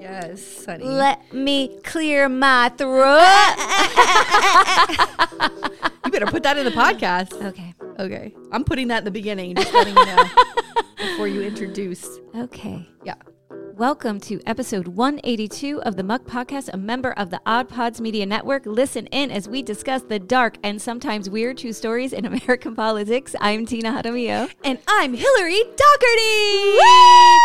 Yes, honey. Let me clear my throat. you better put that in the podcast. Okay. Okay. I'm putting that in the beginning, just letting you know before you introduce. Okay. Yeah. Welcome to episode 182 of the Muck Podcast, a member of the Odd Pods Media Network. Listen in as we discuss the dark and sometimes weird true stories in American politics. I'm Tina Hadamio, And I'm Hillary Dockerty. Woo!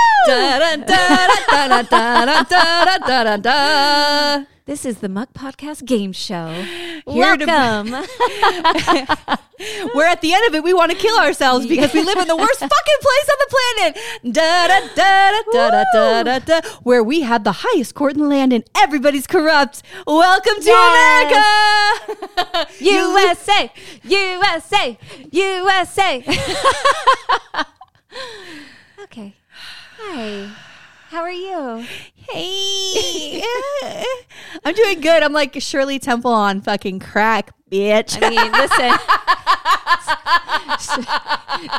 This is the Muck Podcast Game Show. Here to- Welcome. We're at the end of it. We want to kill ourselves because we live in the worst fucking place on the planet. Da da da da da da da da. Where we have the highest court in the land and everybody's corrupt. Welcome to Yes. America. USA, USA, USA. okay. Hi. How are you? Hey, I'm doing good. I'm like Shirley Temple on fucking crack, bitch. I mean, listen.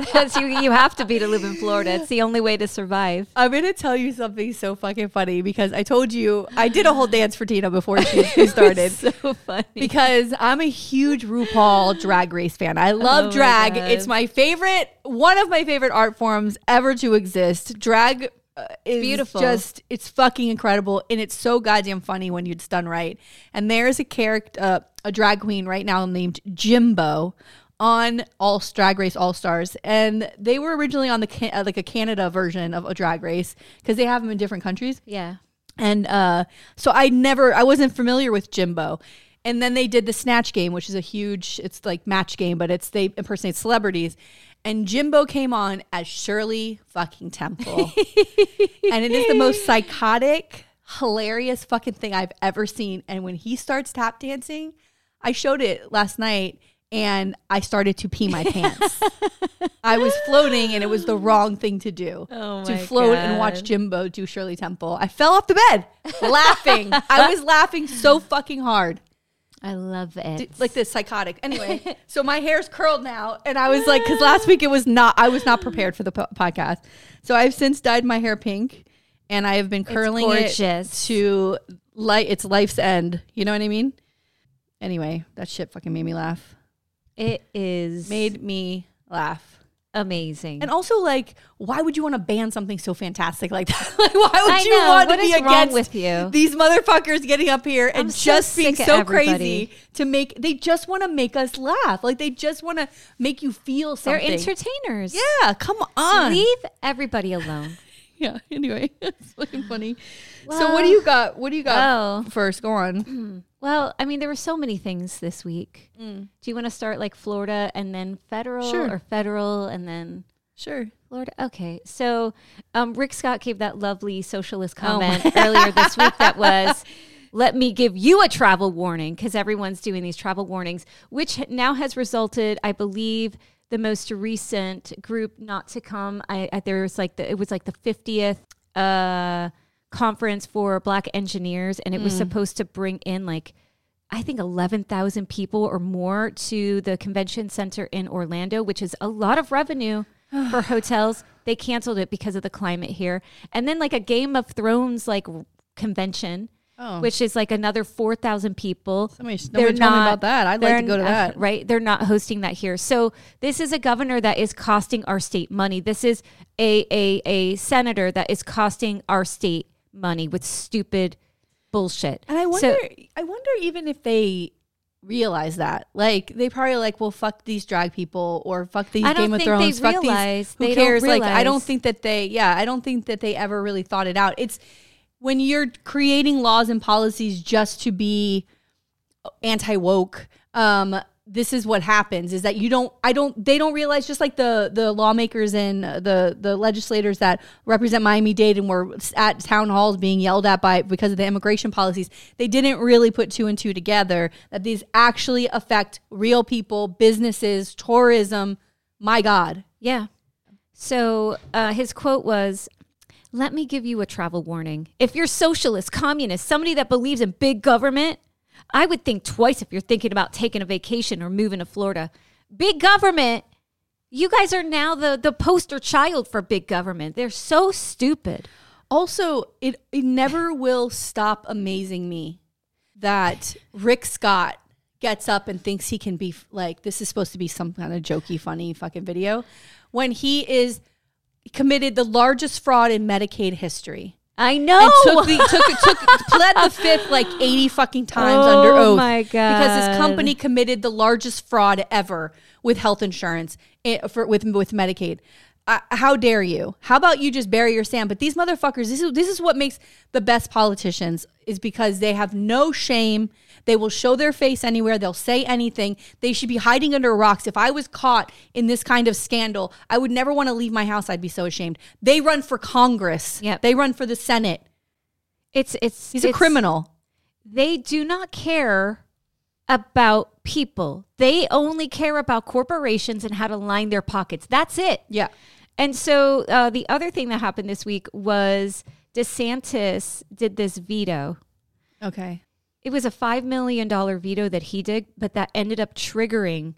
That's you, you have to be to live in Florida. It's the only way to survive. I'm gonna tell you something so fucking funny because I told you I did a whole dance for Tina before she, she started. so funny. because I'm a huge RuPaul drag race fan. I love Oh drag. God. It's my favorite, one of my favorite art forms ever to exist. Drag is beautiful. Just it's fucking incredible, and it's so goddamn funny when it's done right. And there's a character, uh, a drag queen right now named Jimbo on All Drag Race All Stars, and they were originally on the uh, like a Canada version of a Drag Race because they have them in different countries. yeah. And uh, so I never, I wasn't familiar with Jimbo. And then they did the Snatch game, which is a huge, it's like match game, but it's they impersonate celebrities. And Jimbo came on as Shirley fucking Temple. and it is the most psychotic, hilarious fucking thing I've ever seen. And when he starts tap dancing, I showed it last night and I started to pee my pants. I was floating and it was the wrong thing to do. Oh to float and watch Jimbo do Shirley Temple. I fell off the bed laughing. I was laughing so fucking hard. I love it. D- Like this psychotic. Anyway, so my hair's curled now and I was like cuz last week it was not I was not prepared for the po- podcast. So I've since dyed my hair pink and I have been curling it to light its life's end. You know what I mean? Anyway, that shit fucking made me laugh. It is Made me laugh. Amazing. And also, like, why would you want to ban something so fantastic like that? like, why would I you know. want What to be against with you? these motherfuckers getting up here and so just being so everybody. crazy to make? They just want to make us laugh. Like, they just want to make you feel something. They're entertainers. yeah, come on. Leave everybody alone. Yeah. Anyway, it's fucking funny. so, what do you got? What do you got Oh. first? Go on. Hmm. Well, I mean, there were so many things this week. Do you want to start like Florida and then federal Sure. or federal and then Sure. Florida? Okay. So um, Rick Scott gave that lovely socialist Oh comment earlier this week that was, let me give you a travel warning because everyone's doing these travel warnings, which now has resulted, I believe, the most recent group not to come. I, I there was like the, it was like the 50th uh, conference for black engineers, and it was mm. supposed to bring in like I think 11,000 people or more to the convention center in Orlando, which is a lot of revenue for hotels. They canceled it because of the climate here. And then like a Game of Thrones like convention, Oh. which is like another 4,000 people. Somebody, told me about that. I'd like they're to go to not- uh, that. Right. They're not hosting that here. So this is a governor that is costing our state money. This is a, a, a senator that is costing our state money with stupid bullshit. And I So- wonder, I wonder even if they realize that. Like they probably like, well, fuck these drag people or fuck these I don't Game of think they Thrones. fuck realize. these. Who They don't cares? Like I don't think that they. Yeah, I don't think that they ever really thought it out. It's when you're creating laws and policies just to be anti woke. Um, this is what happens is that you don't i don't they don't realize just like the the lawmakers and the the legislators that represent miami-dade and were at town halls being yelled at by because of the immigration policies they didn't really put two and two together that these actually affect real people businesses tourism my god Yeah. So uh, his quote was, "Let me give you a travel warning. If you're socialist, communist, somebody that believes in big government, I would think twice if you're thinking about taking a vacation or moving to Florida. Big government." You guys are now the, the poster child for big government. They're so stupid. Also, it it never will stop amazing me that Rick Scott gets up and thinks he can be like this is supposed to be some kind of jokey, funny fucking video when he is committed the largest fraud in Medicaid history. I know. And took the took took pled the fifth like eighty fucking times Oh under oath. my Because his company committed the largest fraud ever with health insurance eh, for with with Medicaid. Uh, how dare you? How about you just bury your sand? But these motherfuckers, this is this is what makes the best politicians is because they have no shame. They will show their face anywhere. They'll say anything. They should be hiding under rocks. If I was caught in this kind of scandal, I would never want to leave my house. I'd be so ashamed. They run for Congress. Yep. They run for the Senate. it's it's He's a criminal. They do not care about people. They only care about corporations and how to line their pockets. That's it. Yeah. And so uh, the other thing that happened this week was DeSantis did this veto. Okay. It was a $5 million veto that he did, but that ended up triggering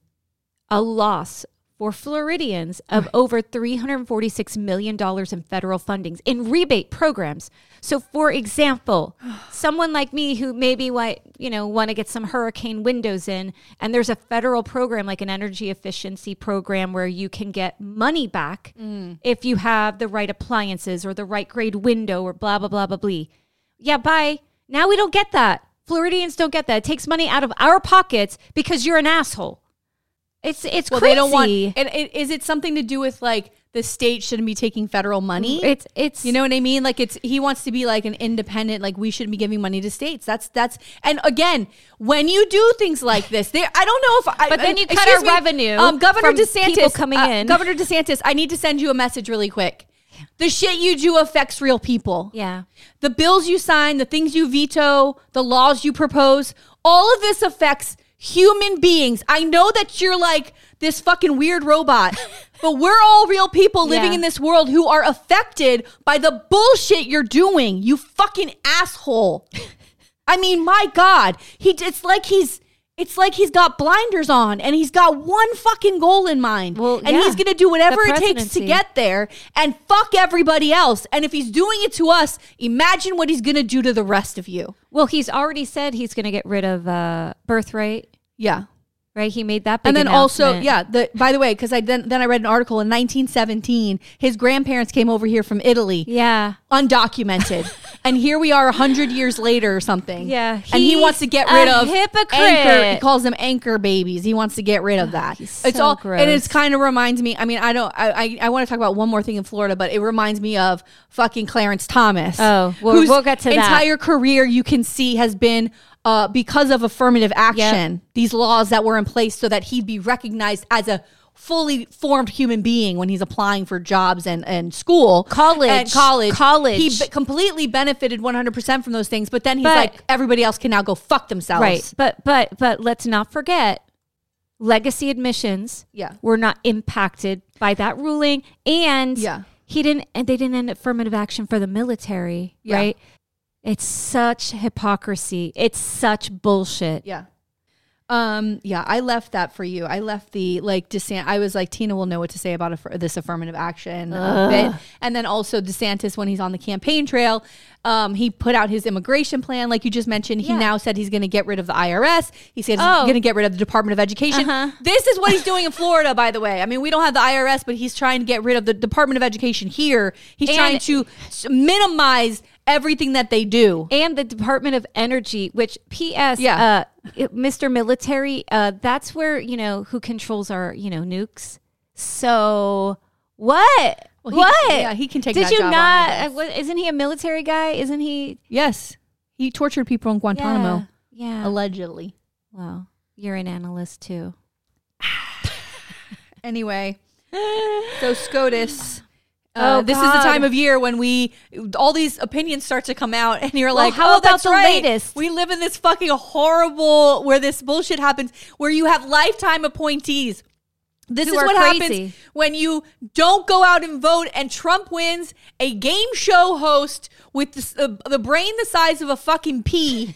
a loss for Floridians of over $346 million in federal fundings in rebate programs. So, for example, someone like me who maybe want, you know, want to get some hurricane windows in, and there's a federal program like an energy efficiency program where you can get money back mm. if you have the right appliances or the right grade window or blah, blah, blah, blah, blah. Yeah, bye. Now we don't get that. Floridians don't get that. It takes money out of our pockets because you're an asshole. It's it's Well, crazy. they don't want. And it, is it something to do with like the state shouldn't be taking federal money? it's it's you know what I mean? Like it's he wants to be like an independent. Like we shouldn't be giving money to states. That's that's. And again, when you do things like this, there. I don't know if. I, But then you cut our revenue Um, Governor from DeSantis people coming uh, in. Governor DeSantis, I need to send you a message really quick. The shit you do affects real people. yeah. the bills you sign, the things you veto, the laws you propose, all of this affects human beings. I know that you're like this fucking weird robot, but we're all real people living Yeah. in this world who are affected by the bullshit you're doing. You fucking asshole. I mean, my God, he it's like he's it's like he's got blinders on and he's got one fucking goal in mind. Well, and yeah. he's gonna do whatever it takes to get there and fuck everybody else. And if he's doing it to us, imagine what he's gonna do to the rest of you. Well, he's already said he's going to get rid of uh, birthright. Yeah. Right? He made that big And then also, yeah, the by the way, because I then then I read an article in 1917, his grandparents came over here from Italy. Yeah. undocumented. and here we are a hundred years later or something. Yeah, and he wants to get rid of hypocrite. Anchor. He calls them anchor babies. He wants to get rid of oh, that. he's it's all, gross. and it's kind of reminds me. I mean, I don't. I I, I want to talk about one more thing in Florida, but it reminds me of fucking Clarence Thomas. Oh, well, whose we'll get to that. entire career you can see has been. Uh, because of affirmative action, these laws that were in place so that he'd be recognized as a fully formed human being when he's applying for jobs and, and school College. and college College. he be- completely benefited 100% from those things but then he's But- like everybody else can now go fuck themselves Right. But but but let's not forget legacy admissions Yeah. were not impacted by that ruling and Yeah. he didn't and they didn't end affirmative action for the military, Yeah. right? It's such hypocrisy. It's such bullshit. yeah um yeah i left that for you i left the like DeSantis i was like tina will know what to say about aff- this affirmative action uh, bit and then also desantis when he's on the campaign trail um he put out his immigration plan like you just mentioned he Yeah. now said he's going to get rid of the irs he said he's Oh. going to get rid of the department of education Uh-huh. this is what he's doing in florida by the way i mean we don't have the irs but he's trying to get rid of the department of education here he's And- trying to minimize everything that they do and the Department of Energy, which P.S. Yeah. uh, Mr. Military, uh, that's where you know who controls our you know nukes. So what? Well, he- what? yeah, he can take Did that you job not? uh, isn't he a military guy? Isn't he? yes he tortured people in guantanamo Yeah. yeah. allegedly well, you're an analyst too. Anyway, so SCOTUS. Oh, Uh, this is the time of year when we all these opinions start to come out, and you're Well, like, how "Oh, about the right. latest? We live in this fucking horrible where this bullshit happens, where you have lifetime appointees. This Who is what crazy. happens when you don't go out and vote, and Trump wins a game show host with the, uh, the brain the size of a fucking pea,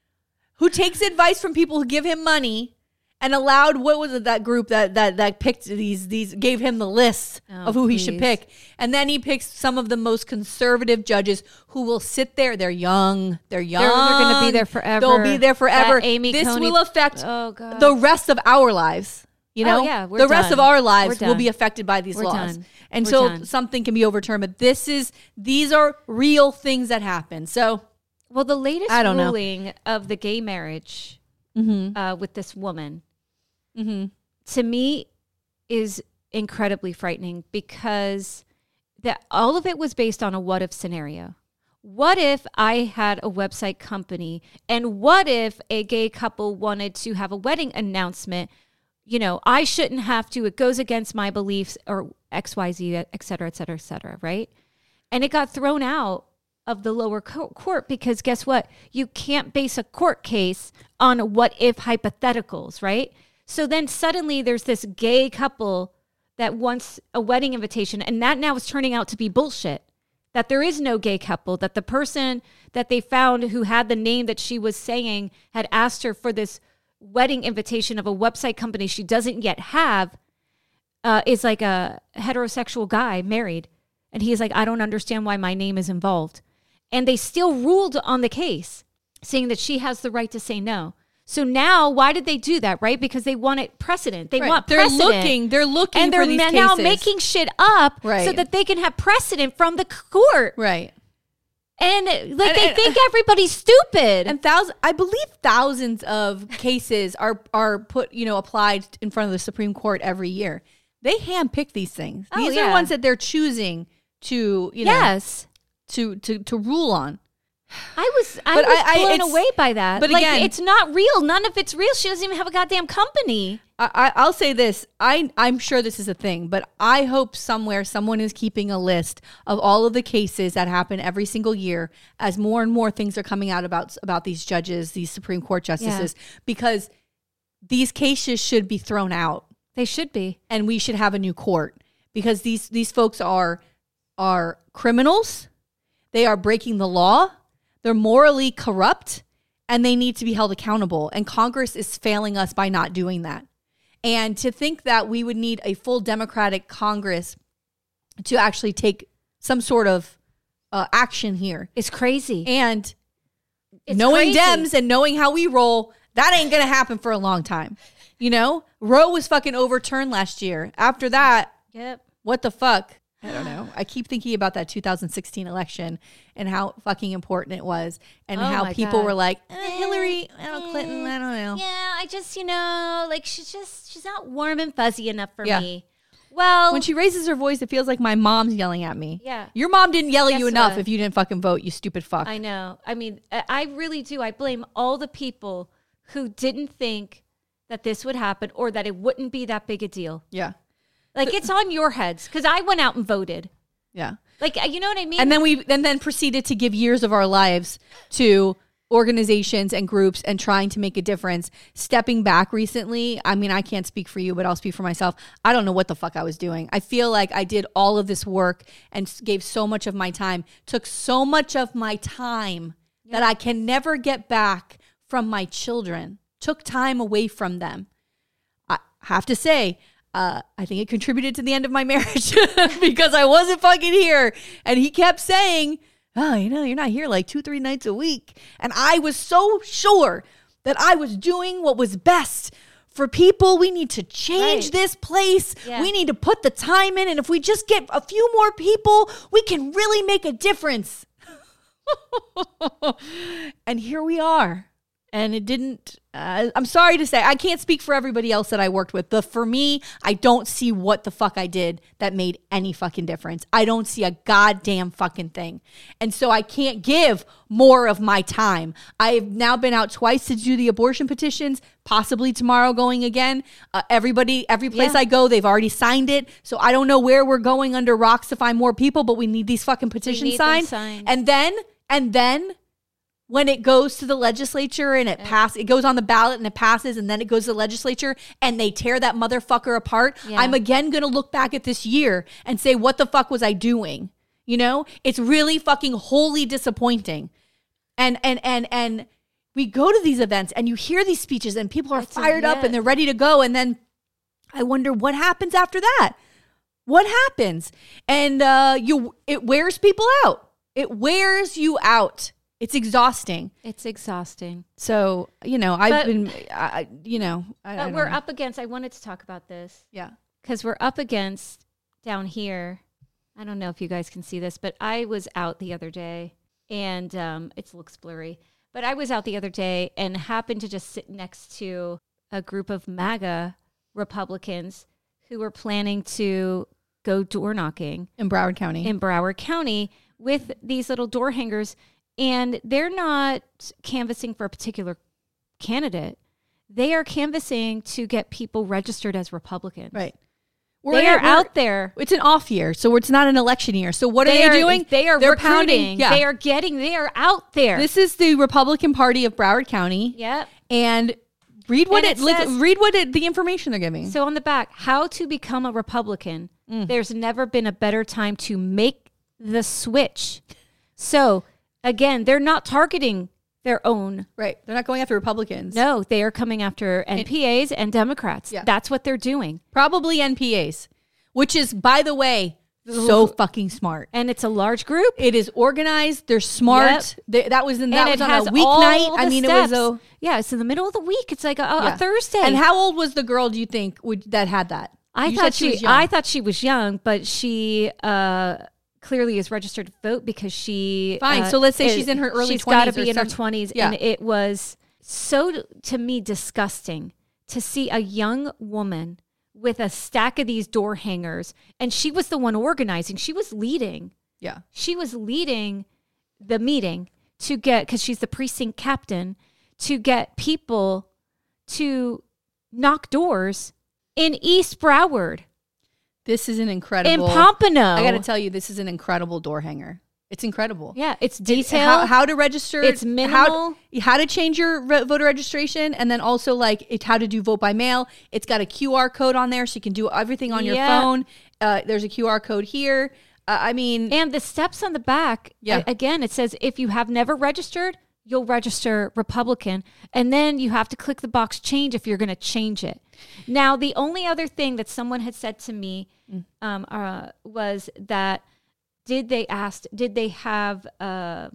who takes advice from people who give him money and allowed what was it that group that that that picked these these gave him the list Oh, of who he should pick. And then he picks some of the most conservative judges who will sit there. They're young. They're young they're gonna be there forever. they'll be there forever. That Amy this Coney- will affect Oh, God. the rest of our lives you Oh, know? yeah, we're the rest of our lives will be affected by these We're laws. done. and so something can be overturned but this is these are real things that happen. So Well, the latest I don't know. ruling of the gay marriage Mm-hmm. uh, with this woman, Mm-hmm. to me, is incredibly frightening because that all of it was based on a what if scenario. What if I had a website company, and what if a gay couple wanted to have a wedding announcement? You know, I shouldn't have to. It goes against my beliefs, or X, Y, Z, et cetera, et cetera, et cetera. Right? and it got thrown out of the lower co- court because guess what you can't base a court case on what if hypotheticals right so then suddenly there's this gay couple that wants a wedding invitation and that now is turning out to be bullshit that there is no gay couple that the person that they found who had the name that she was saying had asked her for this wedding invitation of a website company she doesn't yet have uh, is like a heterosexual guy married. And he's like, I don't understand why my name is involved. And they still ruled on the case, saying that she has the right to say no. So now, why did they do that? Right? Because they wanted precedent. They Right. want they're precedent. looking they're looking and they're ma- now making shit up right. so that they can have precedent from the court. right And like And- they and- uh, think everybody's stupid. and thousands i believe thousands of cases are are put you know applied in front of the supreme court every year they handpick these things Oh, these are yeah. ones that they're choosing to you know yes. to to to rule on I was I But was I- I- blown away by that. but like again- it's not real. None of it's real. She doesn't even have a goddamn company. I, I i'll say this i i'm sure this is a thing but i hope somewhere someone is keeping a list of all of the cases that happen every single year as more and more things are coming out about about these judges these supreme court justices because these cases should be thrown out They should be. and we should have a new court because these these folks are are criminals. They are breaking the law. They're morally corrupt and they need to be held accountable and Congress is failing us by not doing that. And to think that we would need a full democratic Congress to actually take some sort of uh, action here. It's crazy. And It's knowing crazy. Dems and knowing how we roll, that ain't gonna happen for a long time. You know, Roe was fucking overturned last year. After that, Yep. what the fuck? I don't know. I keep thinking about that 2016 election and how fucking important it was, and Oh how people God. were like, eh, Hillary, don't Clinton, I don't know. Yeah, I just you know like she's just she's not warm and fuzzy enough for Yeah. me. Well, When she raises her voice, it feels like my mom's yelling at me. Yeah. your mom didn't yell at you enough what? if you didn't fucking vote. You stupid fuck. I know. I mean, I I really do. I blame all the people who didn't think that this would happen or that it wouldn't be that big a deal. yeah, Like it's on your heads because I went out and voted. yeah. Like uh, you know what I mean? and then we and then proceeded to give years of our lives to organizations and groups and trying to make a difference stepping back recently i mean i can't speak for you but i'll speak for myself i don't know what the fuck i was doing i feel like i did all of this work and gave so much of my time took so much of my time that i can never get back from my children took time away from them I have to say, uh, I think it contributed to the end of my marriage because I wasn't fucking here. And he kept saying, Oh, you know, you're not here like two, three nights a week. And I was so sure that I was doing what was best for people. We need to change Right. this place. Yeah. We need to put the time in. And if we just get a few more people, we can really make a difference. and here we are. And it didn't, uh, I'm sorry to say, I can't speak for everybody else that I worked with, but for me, I don't see what the fuck I did that made any fucking difference. I don't see a goddamn fucking thing. And so I can't give more of my time. I've now been out twice to do the abortion petitions, possibly tomorrow going again. Uh, everybody, every place Yeah. I go, they've already signed it. So I don't know where we're going under rocks to find more people, but we need these fucking petitions signed. signed. And then, and then when it goes to the legislature and it pass it goes on the ballot and it passes and then it goes to the legislature and they tear that motherfucker apart Yeah. i'm again going to look back at this year and say what the fuck was i doing you know it's really fucking wholly disappointing and and and and we go to these events and you hear these speeches and people are a- fired up and they're ready to go. And then I wonder what happens after that. What happens? And uh, you, it wears people out. It wears you out. It's exhausting. It's exhausting. So you know, I've But- been, I, I- you know, I, I But don't we're know. up against, I wanted to talk about this Yeah. because we're up against down here. I don't know if you guys can see this, but I was out the other day and um, it looks blurry. But I was out the other day and happened to just sit next to a group of MAGA Republicans who were planning to go door knocking In Broward County. in Broward County with these little door hangers. And they're not canvassing for a particular candidate. They are canvassing to get people registered as Republicans. right. They are out there. It's an off year, so it's not an election year. So what are They they doing? They are They're recruiting. pounding. Yeah. They are getting. They are out there. This is the Republican Party of Broward County, yep. and read what And it, it says- read what it, the information they're giving. So on the back, how to become a Republican. Mm. There's never been a better time to make the switch. So again, they're not targeting their own. right, they're not going after Republicans. No, they are coming after NPAs and Democrats. Yeah. That's what they're doing. probably NPAs, which is, by the way, so fucking smart. And it's a large group. It is organized. They're smart. They, that was in that was it on has a weeknight. I mean, steps. it was a yeah. It's in the middle of the week. It's like a, a. Thursday. And how old was the girl? Do you think would that had that? I You thought she, was young. I thought she was young, but she uh, clearly is registered to vote because she. Fine. uh, So let's say is- she's in her early She's got to 20s or be in her twenties, Yeah. and it was so to me disgusting to see a young woman with a stack of these door hangers, and she was the one organizing. She was leading. yeah. She was leading the meeting to get because she's the precinct captain to get people to knock doors in East Broward, This is an incredible. in. Pompano. I got to tell you, this is an incredible door hanger. It's incredible. yeah, it's How, detailed. how to register? It's How, minimal. how to change your re- voter registration, and then also like it, how to do vote by mail. It's got a QR code on there, so you can do everything on your Yeah. phone. Uh, there's a QR code here. Uh, I mean, and the steps on the back, Yeah. a- again, it says if you have never registered, you'll register Republican. And then you have to click the box change if you're going to change it. Now, the only other thing that someone had said to me Mm. um, uh, was that did they ask, did they have uh,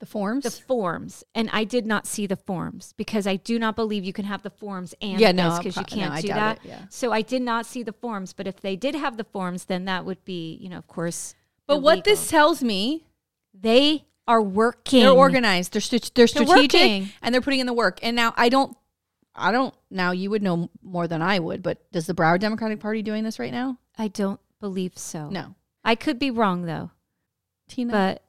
the forms. the forms? And I did not see the forms because I do not believe you can have the forms and Yeah, no, because you pro- no, can't I do that. it, yeah. So I did not see the forms. But if they did have the forms, then that would be, you know, of course. but what this tells me, They are working. they're organized. They're st- they're They're strategic, and they're putting in the work. And now I don't, I don't. Now you would know more than I would. But does the Broward Democratic Party doing this right now? I don't believe so. No, I could be wrong though. Tina. But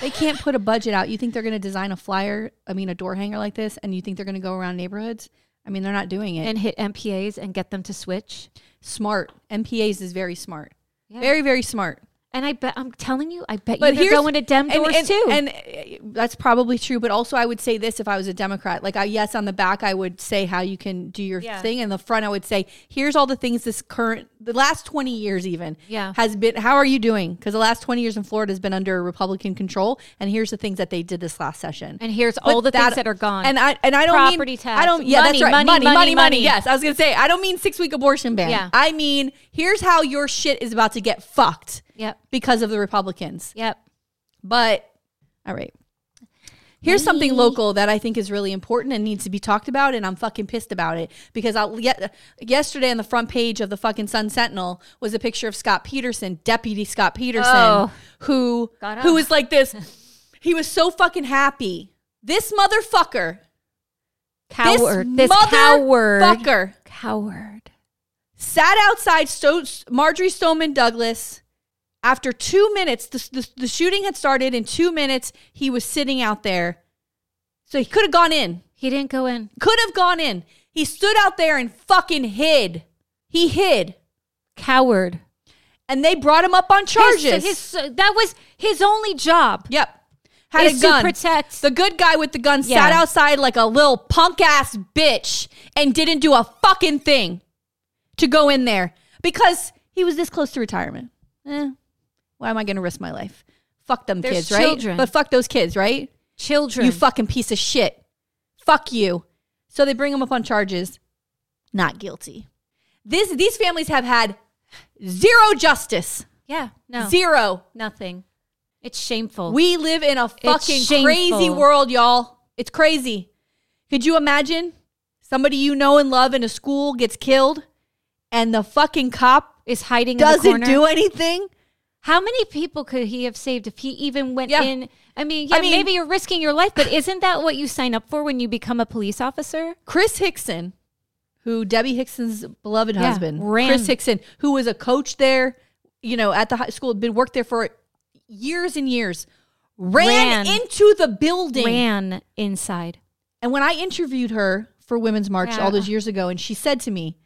They can't put a budget out. You think they're going to design a flyer, I mean, a door hanger like this, and you think they're going to go around neighborhoods? I mean, they're not doing it. and hit NPAs and get them to switch. smart. NPAs is very smart. Yeah. Very, very smart. And I bet I'm telling you, I bet But you they're going to dem doors and, too. and uh, that's probably true. But also, I would say this if I was a Democrat. Like, I, yes, on the back, I would say how you can do your Yeah. thing. And the front, I would say, here's all the things this current, the last 20 years even, Yeah. has been, how are you doing? Because the last 20 years in Florida has been under Republican control. And here's the things that they did this last session. And here's But all the things that are gone. And I and I don't Property mean tax, I don't. Yeah, money, that's right. money, Money, money, money, money, money. Yes, I was gonna say I don't mean six week abortion ban. Yeah. I mean here's how your shit is about to get fucked yep. because of the Republicans. Yep. But all right. Here's something local that I think is really important and needs to be talked about, and I'm fucking pissed about it because I'll yet yesterday on the front page of the fucking Sun Sentinel was a picture of Scot Peterson, Deputy Scot Peterson, Oh. who who was like this. He was so fucking happy. This motherfucker, Coward. this, This, coward. motherfucker, Coward. sat outside Sto- Marjory Stoneman Douglas. After two minutes, the, the, the shooting had started. In two minutes, he was sitting out there. So he could have gone in. He didn't go in. Could have gone in. He stood out there and fucking hid. He hid. Coward. And they brought him up on charges. His, his, that was his only job. yep. Had a gun. to protect. The good guy with the gun Yeah. sat outside like a little punk ass bitch and didn't do a fucking thing to go in there because he was this close to retirement. Eh, why am I going to risk my life? Fuck them There's kids, right? children. But fuck those kids, right? Children. You fucking piece of shit. Fuck you. So they bring him up on charges. Not guilty. This these families have had zero justice. Yeah. No. Zero. Nothing. It's shameful. We live in a fucking shameful. crazy world, y'all. It's crazy. Could you imagine somebody you know and love in a school gets killed and the fucking cop is hiding in the doesn't do anything? How many people could he have saved if he even went Yeah. in? I mean, yeah, I mean- maybe you're risking your life, but isn't that what you sign up for when you become a police officer? Chris Hixon, who Debbie Hixon's beloved Yeah, husband, ran- Chris Hixon, who was a coach there, you know, at the high school, had been worked there for years and years, ran, Ran. into the building. Ran inside. And when I interviewed her for Women's March all those years ago, and she said to me,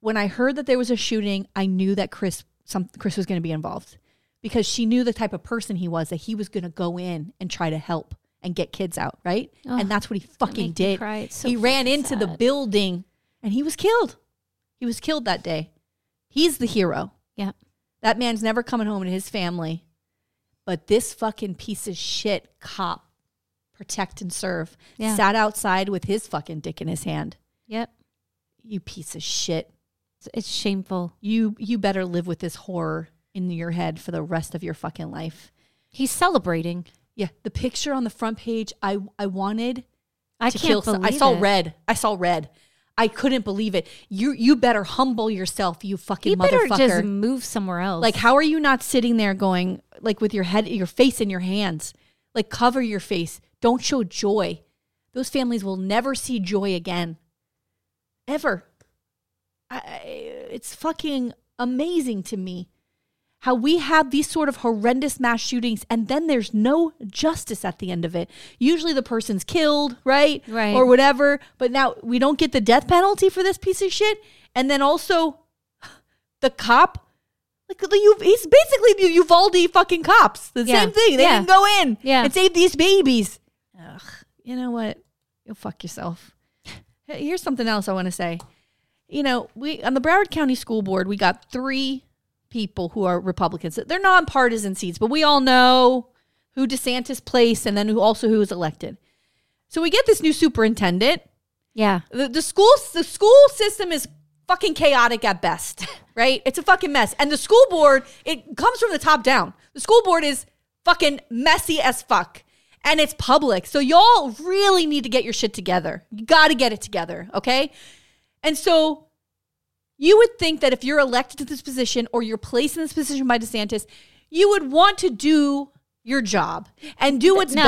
when I heard that there was a shooting, I knew that Chris some Chris was going to be involved because she knew the type of person he was that he was going to go in and try to help and get kids out, right? Oh, and that's what he fucking did. so he ran fucking into the building and he was killed. He was killed that day. He's the hero. Yeah. That man's never coming home to his family. But this fucking piece of shit cop, protect and serve, Yeah. sat outside with his fucking dick in his hand. Yep. You piece of shit. It's, shameful. You you better live with this horror in your head for the rest of your fucking life. He's celebrating. Yeah, the picture on the front page, I I wanted I to can't kill. some- I saw it. red. I saw red. I couldn't believe it. You you better humble yourself, you fucking He better motherfucker. just move somewhere else. Like, how are you not sitting there going, like, with your head, your face in your hands? Like, cover your face. Don't show joy. Those families will never see joy again. Ever. I, it's fucking amazing to me how we have these sort of horrendous mass shootings and then there's no justice at the end of it. Usually the person's killed, right? Right. Or whatever. But now we don't get the death penalty for this piece of shit. And then also the cop, like the, you, he's basically the Uvalde fucking cops. The Yeah. same thing. They Yeah. didn't go in Yeah. and save these babies. Ugh, you know what? You'll fuck yourself. Here's something else I want to say. You know, we on the Broward County School Board, we got three people who are Republicans. They're nonpartisan seats, but we all know who DeSantis placed and then who also who was elected. So we get this new superintendent. yeah. The, the school the school system is fucking chaotic at best, right? It's a fucking mess. And the school board, it comes from the top down. The school board is fucking messy as fuck. And it's public. So y'all really need to get your shit together. You got to get it together, okay? And so you would think that if you're elected to this position or you're placed in this position by DeSantis, you would want to do your job and do what's No.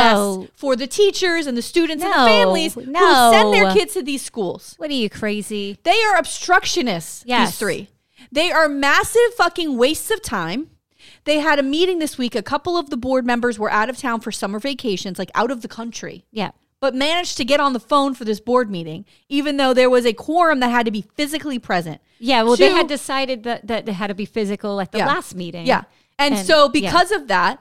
best for the teachers and the students and the No. families who send their kids to these schools. What are you crazy? They are obstructionists, Yes. these three. They are massive fucking wastes of time. They had a meeting this week. A couple of the board members were out of town for summer vacations, like out of the country, Yeah. But managed to get on the phone for this board meeting, even though there was a quorum that had to be physically present. Yeah. Well, they had decided that, that they had to be physical at the Yeah. last meeting. Yeah. And, And- so yeah. because of that,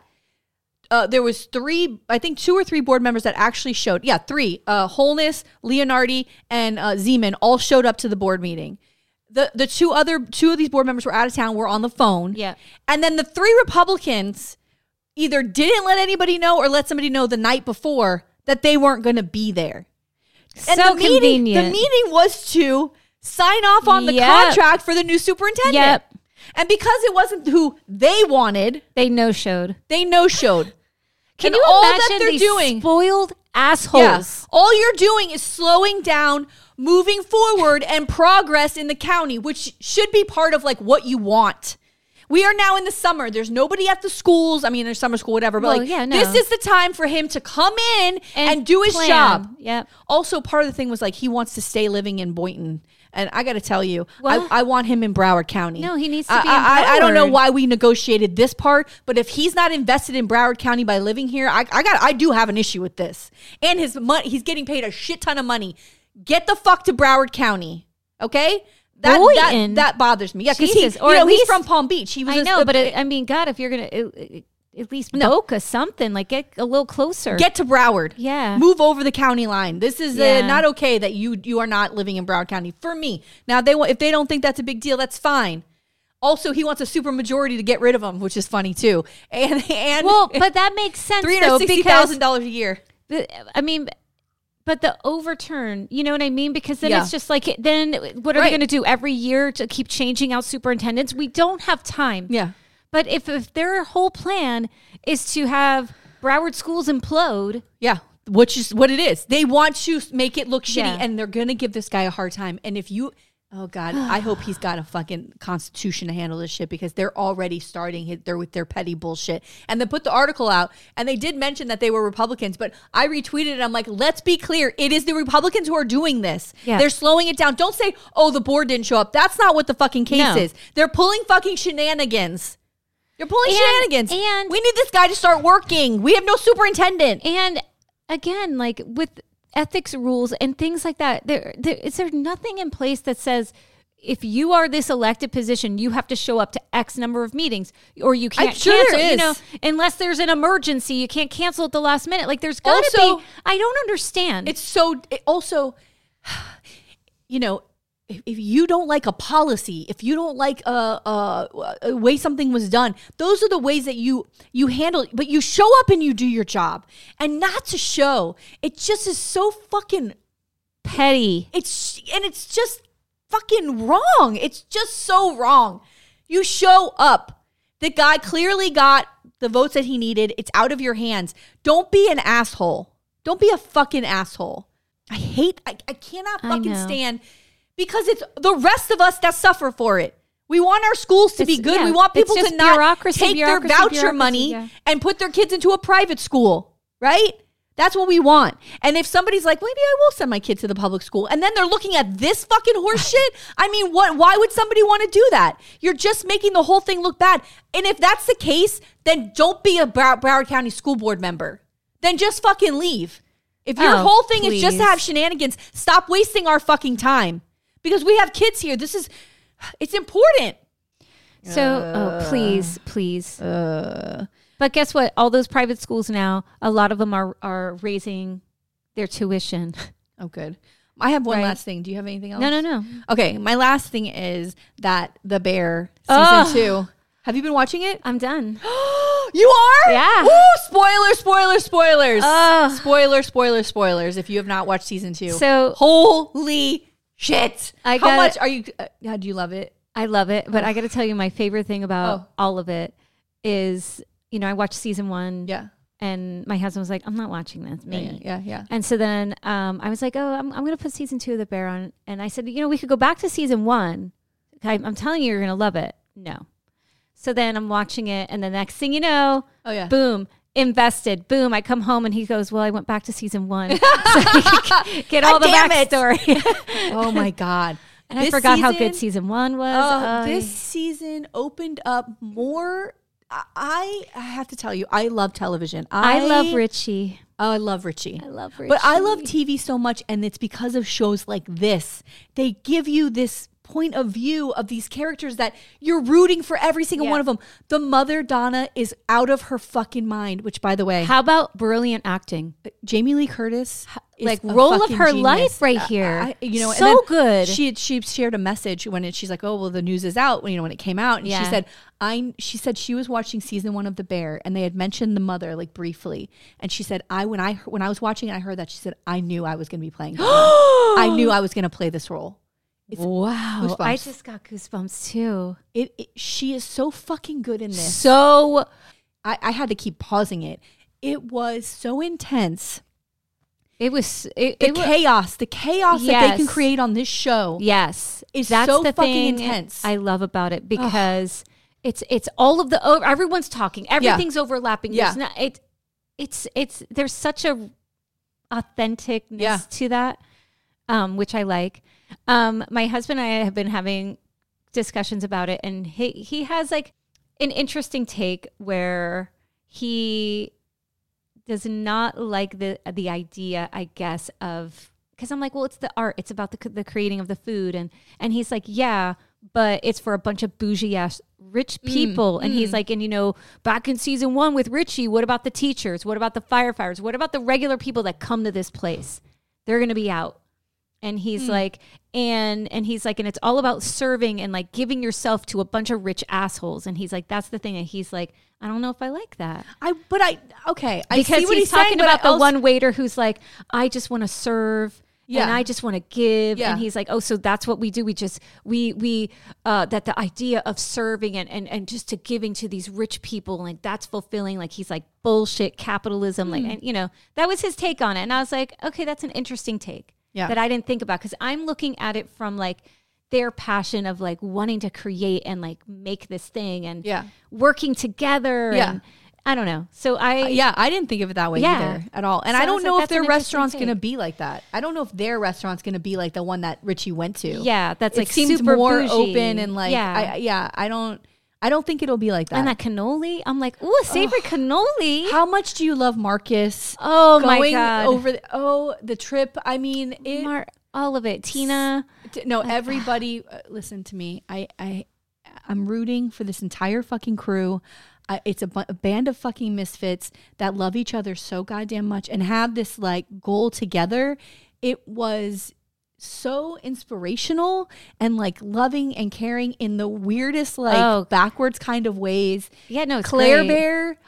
uh, there was three, I think two or three board members that actually showed. Yeah, three. Uh, Holness, Leonardi, and uh, Zeman all showed up to the board meeting. The the two other two of these board members were out of town, were on the phone. Yeah. And then the three Republicans either didn't let anybody know or let somebody know the night before that they weren't going to be there. And so the meeting, convenient. the meeting was to sign off on the Yep. contract for the new superintendent. Yep. And because it wasn't who they wanted, They no showed. they no showed. Can And you all imagine that they're these doing? spoiled assholes? Yeah. All you're doing is slowing down, moving forward, and progress in the county, which should be part of like what you want. We are now in the summer. There's nobody at the schools. I mean, there's summer school, whatever. But Well, like, yeah, no. this is the time for him to come in and, do his plan. job. Yeah. Also, part of the thing was like he wants to stay living in Boynton, and I got to tell you, I, I want him in Broward County. No, he needs to I, be in I, I don't know why we negotiated this part, but if he's not invested in Broward County by living here, I, I got I do have an issue with this. And his money, he's getting paid a shit ton of money. Get the fuck to Broward County, okay? That that, that bothers me. Yeah, because he, Jesus, or you know, at he's from Palm Beach. He was I know, a- but it, I mean, God, if you're gonna uh, uh, at least No. Boca something, like get a little closer. Get to Broward. Yeah. Move over the county line. This is uh, Yeah. not okay that you you are not living in Broward County. For me, now they want if they don't think that's a big deal, that's fine. Also, he wants a super majority to get rid of him, which is funny too. And and well, but that makes sense three hundred sixty thousand dollars a year. I mean, but the overturn, you know what I mean? Because then Yeah. it's just like, then what are Right. they going to do every year to keep changing out superintendents? We don't have time. Yeah. But if, if their whole plan is to have Broward schools implode, Yeah. Which is what it is. They want to make it look shitty Yeah. and they're going to give this guy a hard time. And if you, oh God, I hope he's got a fucking constitution to handle this shit because they're already starting hit there with their petty bullshit. And they put the article out and they did mention that they were Republicans, but I retweeted it. I'm like, let's be clear. It is the Republicans who are doing this. Yeah. They're slowing it down. Don't say, oh, the board didn't show up. That's not what the fucking case No. is. They're pulling fucking shenanigans. They're pulling And- shenanigans. and- we need this guy to start working. We have no superintendent. and again, like with ethics rules and things like that, there, there is there nothing in place that says if you are this elected position, you have to show up to X number of meetings, or you can't sure cancel. You know, unless there's an emergency, you can't cancel at the last minute. Like there's got to Also- be. I don't understand. It's so it also, you know, if, if you don't like a policy, if you don't like a, a, a way something was done, those are the ways that you you handle. But you show up and you do your job, and not to show. It just is so fucking. petty. It's and it's just fucking wrong. It's just so wrong. You show up. The guy clearly got the votes that he needed. It's out of your hands. Don't be an asshole. Don't be a fucking asshole. I hate I, I cannot fucking know. stand because it's the rest of us that suffer for it. We want our schools to be good. yeah, we want people to not take their voucher money yeah. and put their kids into a private school, right? That's what we want. And if somebody's like, maybe I will send my kid to the public school, and then they're looking at this fucking horse shit, I mean, what? Why would somebody want to do that? You're just making the whole thing look bad. And if that's the case, then don't be a Brow- Broward County School Board member. Then just fucking leave. If your Oh, whole thing is just to have shenanigans, stop wasting our fucking time. Because we have kids here. This is, it's important. So, oh, uh, please, please. Uh. but guess what? All those private schools now, a lot of them are are raising their tuition. Oh, good. I have one Right. last thing. Do you have anything else? No, no, no. Okay, my last thing is that The Bear season Ugh. two. Have you been watching it? I'm done. you are? Yeah. Ooh, spoiler, spoilers, spoilers. Ugh. Spoilers, spoilers, spoilers. If you have not watched season two, So- holy shit! I How much are you? Uh, how do you love it? I love it, but I got to tell you, my favorite thing about Oh. all of it is, you know, I watched season one, Yeah, and my husband was like, "I'm not watching this." yeah, Me. yeah, yeah. And so then um, I was like, "Oh, I'm, I'm going to put season two of The Bear on," and I said, "You know, we could go back to season one. I, I'm telling you, you're going to love it." No. So then I'm watching it, and the next thing you know, Oh yeah. boom, invested. Boom, I come home, and he goes, "Well, I went back to season one, so get ah, all the backstory." oh my god. and I This forgot how good season one was. Oh, Oh, this season opened up more. I, I have to tell you, I love television. I love Richie. Oh, I love Richie. I love Richie. But I love TV so much, and it's because of shows like this. They give you this point of view of these characters that you're rooting for every single Yeah. one of them. The mother, Donna, is out of her fucking mind, which, by the way, How about brilliant acting? Uh, Jamie Lee Curtis. is like, role of her genius. life right here. I- you know, So good. She she shared a message when it, she's like, "Oh well, the news is out." You know, when it came out, and Yeah. she said, "I." She said she was watching season one of The Bear, and they had mentioned the mother like briefly, and she said, "I when I when I was watching, it, I heard that she said I knew I was going to be playing. I knew I was going to play this role. Wow. I just got goosebumps too. It, it she is so fucking good in this. So I, I had to keep pausing it. It was so intense. it was it, The it chaos, the chaos that they can create on this show. Yes, is that's so the fucking intense. I love about it because it's it's all of the oh, everyone's talking, everything's overlapping. Yeah. There's not it. It's it's there's such a authenticness Yeah. to that, um, which I like. Um, my husband and I have been having discussions about it, and he he has like an interesting take where he does not like the the idea, I guess, of because I'm like, well, it's the art, it's about the the creating of the food, and and he's like, yeah, but it's for a bunch of bougie ass rich people, and he's like, and you know, back in season one with Richie, what about the teachers? What about the firefighters? What about the regular people that come to this place? They're gonna be out. And he's Hmm. like and and he's like and it's all about serving and like giving yourself to a bunch of rich assholes and he's like that's the thing and he's like i don't know if i like that I but I okay. I because see what he's, he's, talking but about the also- one waiter who's like i just want to serve Yeah. and I just want to give, Yeah. and he's like, "Oh, so that's what we do. We just we we uh, that the idea of serving and, and and just to giving to these rich people, like that's fulfilling. Like he's like bullshit capitalism, Hmm. like and you know that was his take on it. And I was like, okay, that's an interesting take Yeah. that I didn't think about because I'm looking at it from like their passion of like wanting to create and like make this thing and Yeah. working together. Yeah. and I don't know. So I uh, Yeah, I didn't think of it that way Yeah. either at all. And I don't know like, if their restaurant's going to be like that. I don't know if their restaurant's going to be like the one that Richie went to. yeah, that's it like seems super more bougie. open and like yeah. I, yeah, I don't I don't think it'll be like that. and that cannoli, I'm like, ooh, a savory cannoli. How much do you love Marcus? Oh my god! over the, oh the trip. I mean, it, Mar- all of it, Tina. t- no everybody. uh, listen to me. I I I'm rooting for this entire fucking crew. It's a, bu- a band of fucking misfits that love each other so goddamn much and have this like goal together. It was so inspirational and like loving and caring in the weirdest like Oh. backwards kind of ways. Yeah, no, Claire. Bear.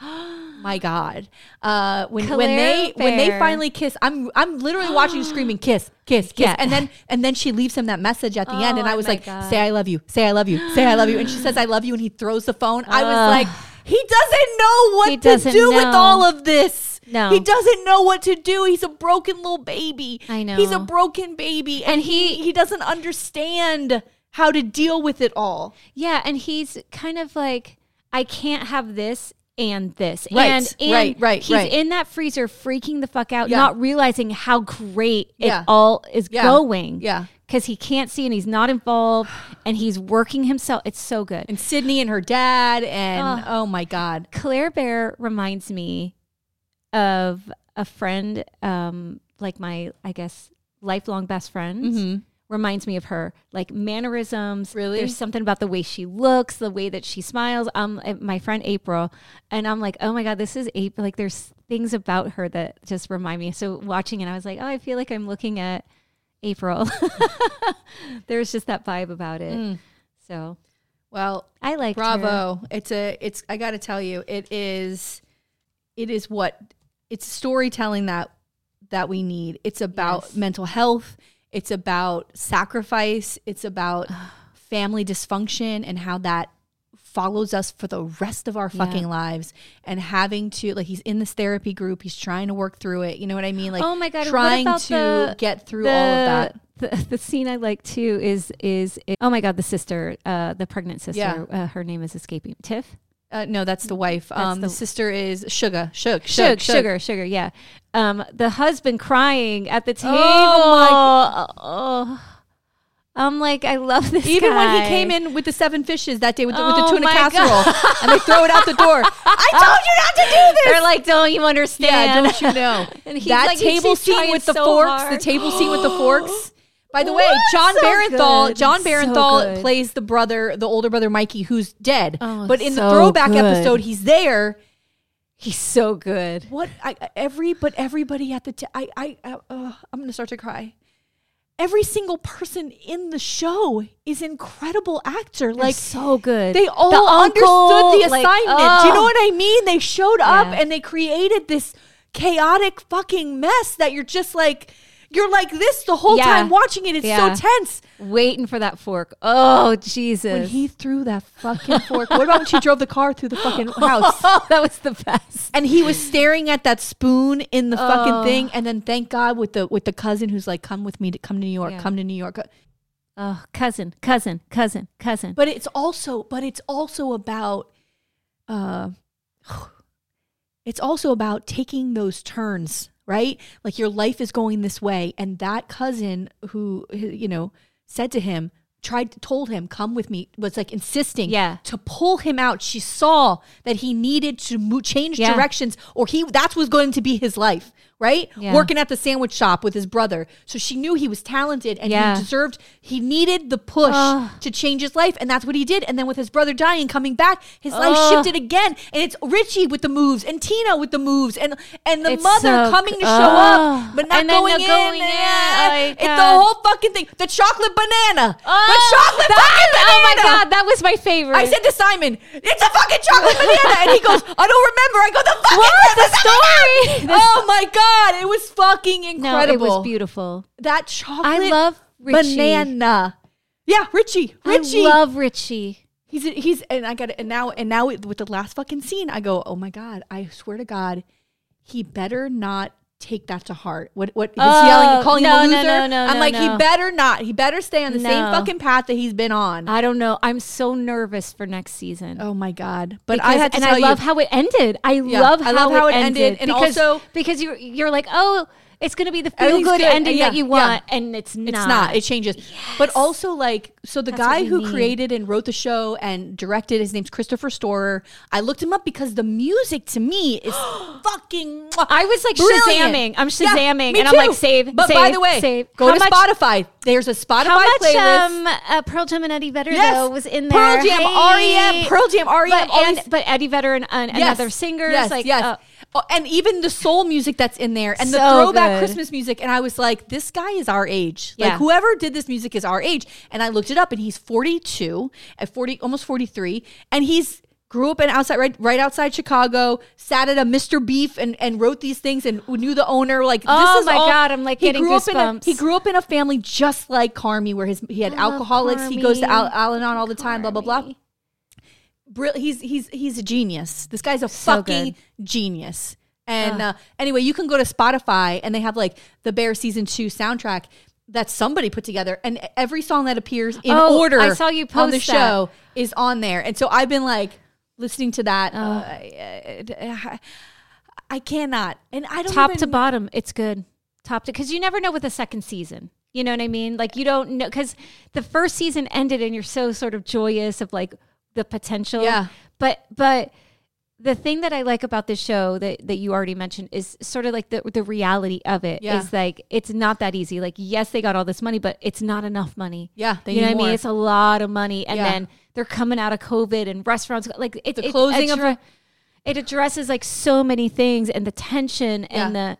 My God, uh, when when Claire they when they finally kiss, I'm I'm literally watching screaming kiss kiss kiss, Yeah. and then and then she leaves him that message at the end, and Oh I was like, God. say I love you, say I love you, say I love you, and she says I love you, and he throws the phone. I was like, he doesn't know what He to do with all of this. No. he doesn't know what to do. He's a broken little baby. I know. he's a broken baby, and, And he he- doesn't understand how to deal with it all. Yeah, and he's kind of like, I can't have this and this. Right, and, and right, right, He's right. in that freezer freaking the fuck out, Yeah. not realizing how great Yeah. it all is Yeah. going. Yeah. Because he can't see and he's not involved and he's working himself. It's so good. And Sydney and her dad, and oh my God, Claire Bear reminds me of a friend, um, like my, I guess, lifelong best friend. Reminds me of her, like mannerisms. Really? there's something about the way she looks, the way that she smiles. Um, uh, my friend April, and I'm like, oh my god, this is April. Like, there's things about her that just remind me. So watching it, I was like, oh, I feel like I'm looking at April. there's just that vibe about it. So well, I like Bravo. It's a it's I got to tell you, it is it is what it's storytelling that that we need. It's about Yes. mental health, it's about sacrifice, it's about family dysfunction and how that follows us for the rest of our fucking lives. And having to like he's in this therapy group. He's trying to work through it. You know what i mean? Like Oh my God, trying to the- get through all of that. The, the scene I like too is is oh my god the sister uh the pregnant sister Yeah. uh, her name is escaping Tiff uh, no that's the wife um the, the- sister is sugar Shug, shug, sugar sugar yeah um the husband crying at the table Oh oh, I'm like I love this Even when he came in with the seven fishes that day with the, with the Oh tuna casserole and they throw it out the door. I told you not to do this. they're like don't you understand yeah, don't you know? And he's that like, table scene trying with the so forks, hard. the table scene with the forks. By the way, What? Jon So Bernthal, good. Jon So Bernthal good. plays the brother, the older brother Mikey, who's dead. Oh, but in the so throwback good. episode, he's there. he's so good What I, I- every but everybody at the t- I I uh, uh, I'm gonna start to cry. Every single person in the show is incredible actor. like so good They all The uncle, understood the like, assignment. Do you know oh. what I mean? They showed up Yeah. and they created this chaotic fucking mess that you're just like you're like this the whole Yeah. time watching it. It's Yeah. so tense. waiting for that fork oh Jesus When he threw that fucking fork. What about when she drove the car through the fucking house? Oh, that was the best. And he was staring at that spoon in the Oh. fucking thing, and then thank God with the with the cousin who's like, "Come with me to come to New York, Yeah. come to New York." Oh, cousin, cousin, cousin, cousin. But it's also, but it's also about, uh, it's also about taking those turns, right? Like your life is going this way, and that cousin who you know said to him, tried told him, "Come with me," was like insisting, Yeah. to pull him out. She saw that he needed to change Yeah. directions, or he that was going to be his life right? Yeah. Working at the sandwich shop with his brother. So she knew he was talented and Yeah. he deserved, he needed the push to change his life. And that's what he did. And then with his brother dying coming back, his life shifted again. And it's Richie with the moves and Tina with the moves and, and the It's mother so coming to show up, but not And going in. going in. Oh it's uh, the whole fucking thing. The chocolate banana. Oh, the chocolate that fucking banana. Oh my god, that was my favorite. I said to Simon, "It's a fucking chocolate banana," and he goes, "I don't remember." I go, "The fucking What? The story? Oh my god, it was fucking incredible. no, it was beautiful. That chocolate. I love Richie. banana. Yeah, Richie. Richie. I love Richie. he's he's and I got it. And now and now with the last fucking scene, I go, "Oh my god! I swear to God, he better not." Take that to heart. What? What? He's Oh, yelling, calling no, him a loser. no, no, I'm no, like, no. he better not. He better stay on the same fucking path that he's been on. I don't know. I'm so nervous for next season. oh my god! But I had to and I you, love how it ended. I love I how, love how it it ended, ended, and because, also- because you're you're like, oh, it's gonna be the feel good good, ending yeah, that you yeah. want, and it's not. It's not. It changes. But also, like, so the That's guy who need. created and wrote the show and directed, his name's Christopher Storer. I looked him up because the music to me is fucking. I was like brilliant. shazamming. I'm shazamming, me and I'm like, save. But save, by the way, save. go How to much- Spotify. There's a Spotify How much playlist. um uh, Pearl Jam and Eddie Vedder yes, though was in there. Pearl? Jam, Hey. REM, Pearl Jam, REM, but, and, but Eddie Vedder and, and Yes, other singers yes, like yes. uh, Oh, and even the soul music that's in there and the throwback good. Christmas music. And I was like, this guy is our age. Like Yeah. whoever did this music is our age. And I looked it up and he's 42 at 40, almost 43. And he's grew up in outside, right, right outside Chicago, sat at a Mr. Beef and, and wrote these things and knew the owner. Like, Oh this is my all- God, I'm, like, he getting grew up in a, goosebumps. He grew up in a family just like Carmy where his, he had I alcoholics. He goes to Al, Al-Anon all the time, blah, blah, blah. Brill- he's he's he's a genius. This guy's a So fucking good. genius. And uh, anyway, you can go to Spotify and they have like the Bear season two soundtrack that somebody put together, and every song that appears in Oh, order I saw you on the that. show is on there. And so I've been like listening to that. Oh. Uh, I, cannot, and I don't top even, to bottom, it's good. Top to because you never know with the second season. You know what I mean? Like you don't know because the first season ended and you're so sort of joyous of like the potential. Yeah. But but the thing that I like about this show that, that you already mentioned is sort of like the the reality of it is Yeah. like it's not that easy. Like yes, they got all this money, but it's not enough money. Yeah, they you know what I mean? It's a lot of money, and Yeah. then they're coming out of COVID and restaurants like it, The it closing of- it addresses like so many things and the tension and the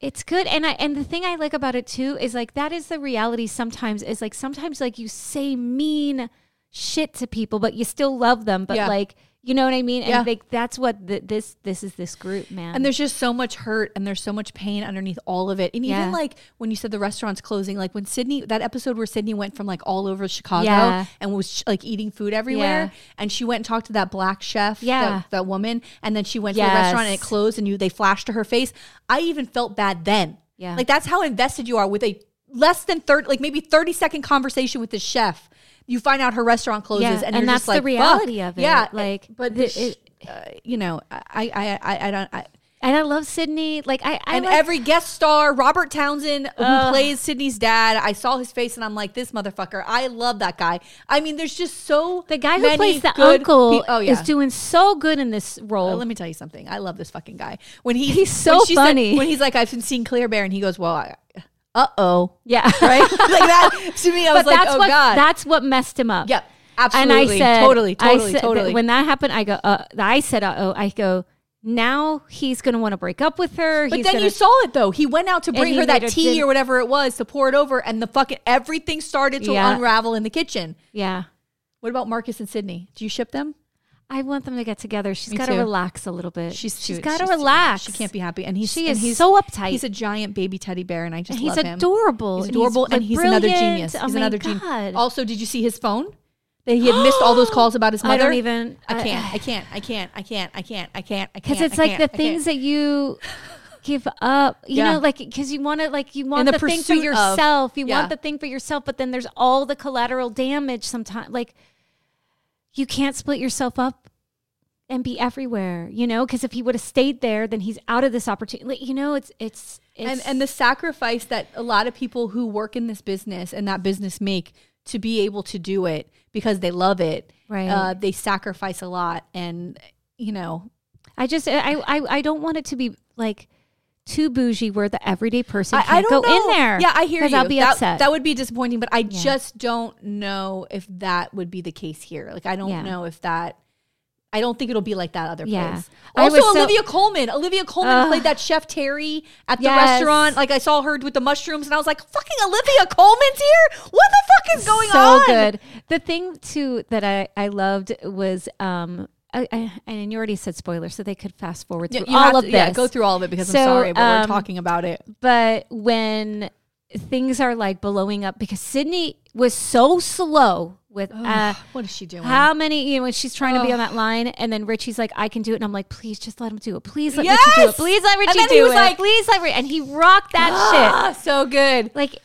it's good and I and the thing I like about it too is like that is the reality sometimes is like sometimes like you say mean shit to people but you still love them but Yeah. like you know what I mean and Yeah. like that's what the, this this is this group man And there's just so much hurt and there's so much pain underneath all of it. And Yeah. even like when you said the restaurant's closing, like when Sydney, that episode where Sydney went from like all over Chicago Yeah. and was like eating food everywhere. And she went and talked to that black chef, Yeah. that, that woman. And then she went to the restaurant and it closed and you, they flashed to her face. I even felt bad then. Yeah. Like that's how invested you are with a less than 30, like maybe 30 second conversation with the chef. You find out her restaurant closes Yeah, and, and you're that's just the reality fuck. of it. Yeah. Like, but the- sh- it- uh, you know, I, I, I, I don't, I, and I love Sydney like I, I and like, every guest star, Robert Townsend, who Ugh. plays Sydney's dad, I saw his face and I'm like, this motherfucker. I love that guy. I mean, there's just so the guy who plays the uncle pe- oh yeah. is doing so good in this role Uh, let me tell you something. I love this fucking guy. When he, He's so when she said- funny. when he's like, I've been seeing Claire Bear, and he goes, Well, uh oh, yeah right? like that to me, I was but like, that's Oh what God, that's what messed him up yep, Absolutely. And I said, totally, I totally, said- totally. When that happened, I go, uh, I said, uh oh, I go, now he's going to want to break up with her. But he's then gonna, you saw it though. He went out to bring he her that tea didn't- or whatever it was to pour it over, and the fucking everything started to Yeah. unravel in the kitchen. yeah. What about Marcus and Sydney? Do you ship them? I want them to get together. She's got to relax a little bit. She's she's got to relax. She can't be happy, and he's She and is he's, so uptight. He's a giant baby teddy bear, and I just And he's love him. adorable. He's and adorable, and he's, another genius. Oh He's another God. genius. Also, did you see his phone? That he had missed all those calls about his mother. I don't even. I can't. I can't. I can't. I can't. I can't. I can't. Because it's like the things that you give up. You Yeah. know, like because you want to, like you want the the, thing for pursuit of- yourself. you yeah. want the thing for yourself, but then there's all the collateral damage. Sometimes, like you can't split yourself up and be everywhere. You know, because if he would have stayed there, then he's out of this opportunity. You know, it's it's it's and and the sacrifice that a lot of people who work in this business and that business make to be able to do it because they love it. Right. Uh, they sacrifice a lot, and you know, I just I, I I don't want it to be like too bougie where the everyday person I, can't I don't go know. in there. Yeah, I hear you. I'll be that, upset. That would be disappointing, but I just don't know if that would be the case here. Like, I don't Yeah. know if that. I don't think it'll be like that other Yeah. place. Also, was so- Olivia Colman. Olivia Colman Ugh. played that chef Terry at the Yes. restaurant. Like I saw her with the mushrooms, and I was like, "Fucking Olivia Colman's here! What the fuck is going so on?" So good. The thing too that I I loved was um. I, I, and you already said spoilers, so they could fast forward Yeah, through you all of to- this. Yeah, go through all of it because So, I'm sorry, but we're um, talking about it. But when things are like blowing up, because Sydney was so slow with uh, what is she doing? how many, you know, when she's trying to be on that line, and then Richie's like, I can do it. And I'm like, please just let him do it. Please let Richie do it. Please let Richie do he was it. like- please let Richie. And he rocked that shit. Ah, so good. Like,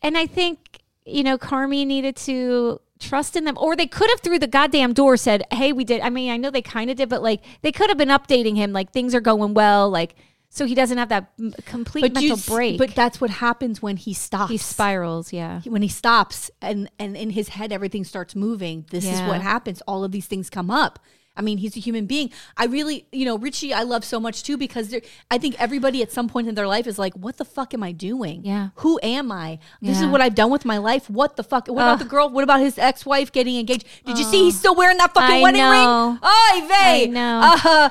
and I think, you know, Carmy needed to trust in them or they could have through the goddamn door said hey we did i mean i know they kind of did but like they could have been updating him like things are going well like so he doesn't have that m- complete But mental you, break. but that's what happens when he stops. he spirals yeah. When he stops and and in his head everything starts moving this is what happens. All of these things come up i mean he's a human being. I really you know richie i love so much too because i think everybody at some point in their life is like what the fuck am i doing? Yeah. who am i? This Yeah. is what i've done with my life. What the fuck? What about the girl? What about his ex-wife getting engaged? Did you see he's still wearing that fucking I wedding know. ring oh vey. I know. uh,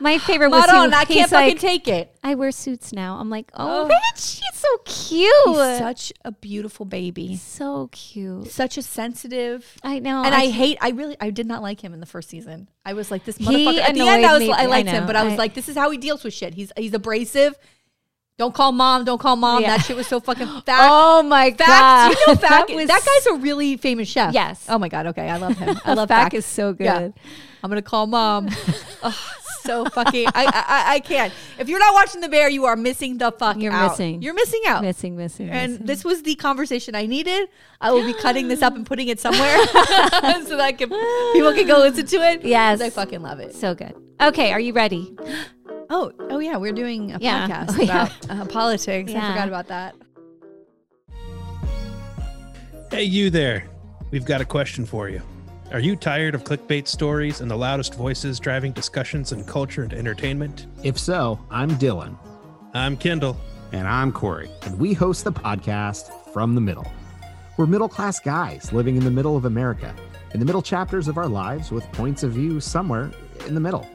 my favorite was Maron, who, i can't fucking like, take it i wear suits now i'm like oh, Oh. rich he's so cute he's such a beautiful baby so cute such a sensitive i know And I, hate. I really. I did not like him in the first season. I was like this motherfucker. At the end, I was. me. I I liked him, but I was I- like, this is how he deals with shit. He's he's abrasive. Don't call mom. Don't call mom. Yeah. That shit was so fucking fact. oh my fact. god You know, fact. that, was, that guy's a really famous chef. Yes. Oh my god. Okay, I love him. I love Fak fact. is so good. Yeah. I'm gonna call mom. so fucking. I, I I can't. If you're not watching The Bear, you are missing the fuck. You're out. missing. You're missing out. missing missing And missing. this was the conversation I needed. I will be cutting this up and putting it somewhere so that I can, people can go listen to it. Yes, I fucking love it. so good okay are you ready Oh, oh yeah, we're doing a Yeah. podcast Oh, yeah. about uh, politics. I forgot about that. Hey, you there. We've got a question for you. Are you tired of clickbait stories and the loudest voices driving discussions in culture and entertainment? If so, I'm Dylan, I'm Kendall. and I'm Corey, and we host the podcast From the Middle. We're middle class guys living in the middle of America, in the middle chapters of our lives with points of view somewhere in the middle.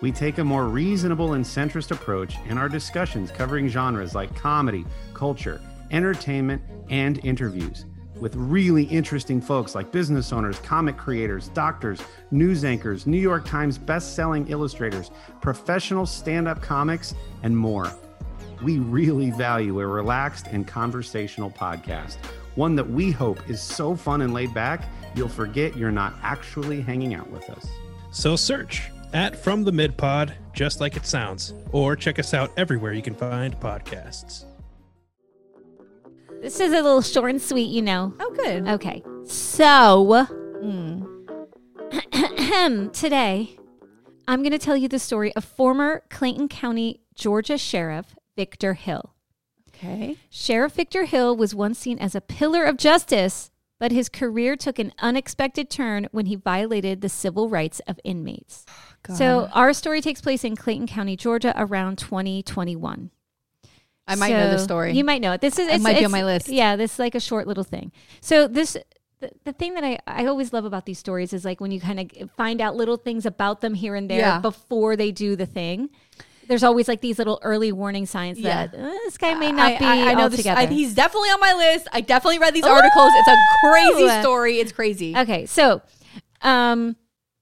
We take a more reasonable and centrist approach in our discussions covering genres like comedy, culture, entertainment, and interviews with really interesting folks like business owners, comic creators, doctors, news anchors, New York Times best-selling illustrators, professional stand-up comics, and more. We really value a relaxed and conversational podcast, one that we hope is so fun and laid back, you'll forget you're not actually hanging out with us. So search at From the Mid Pod, just like it sounds, or check us out everywhere you can find podcasts. This is a little short and sweet, you know. Oh, good. Okay. So, Hmm. today, I'm going to tell you the story of former Clayton County, Georgia Sheriff Victor Hill. Okay. Sheriff Victor Hill was once seen as a pillar of justice, but his career took an unexpected turn when he violated the civil rights of inmates. So, our story takes place in Clayton County, Georgia around 2021. I might know the story. You might know it. This is It it's, might be on my list. Yeah, this is like a short little thing. So this the, the thing that I, I always love about these stories is like when you kind of find out little things about them here and there Yeah. before they do the thing. There's always like these little early warning signs Yeah. that uh, this guy may not I, be I, I know this. I, he's definitely on my list. I definitely read these articles. It's a crazy story. It's crazy. Okay, so um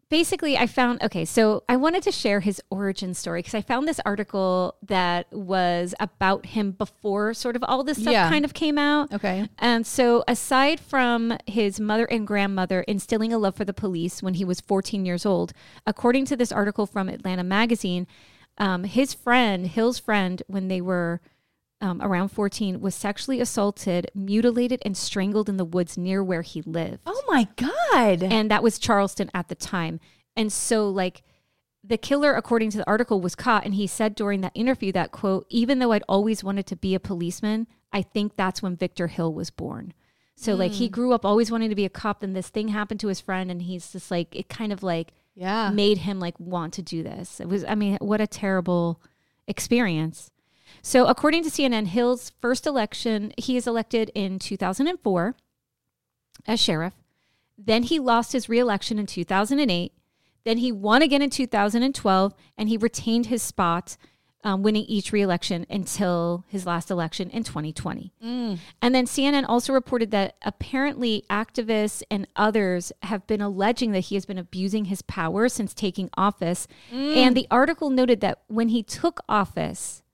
basically I found okay, so I wanted to share his origin story because I found this article that was about him before sort of all this stuff Yeah. kind of came out. Okay. And so aside from his mother and grandmother instilling a love for the police when he was 14 years old, according to this article from Atlanta magazine, um, his friend, Hill's friend, when they were um, around 14, was sexually assaulted, mutilated, and strangled in the woods near where he lived Oh my god. and that was Charleston at the time. And so like the killer according to the article was caught and he said during that interview that quote even though I'd always wanted to be a policeman, I think that's when Victor Hill was born. So like he grew up always wanting to be a cop and this thing happened to his friend and he's just like it kind of like yeah. made him like want to do this. It was I mean what a terrible experience. So, according to CNN, Hill's first election, he is elected in 2004 as sheriff. Then he lost his reelection in 2008. Then he won again in 2012, and he retained his spot, um, winning each reelection until his last election in 2020. And then CNN also reported that apparently activists and others have been alleging that he has been abusing his power since taking office. And the article noted that when he took office,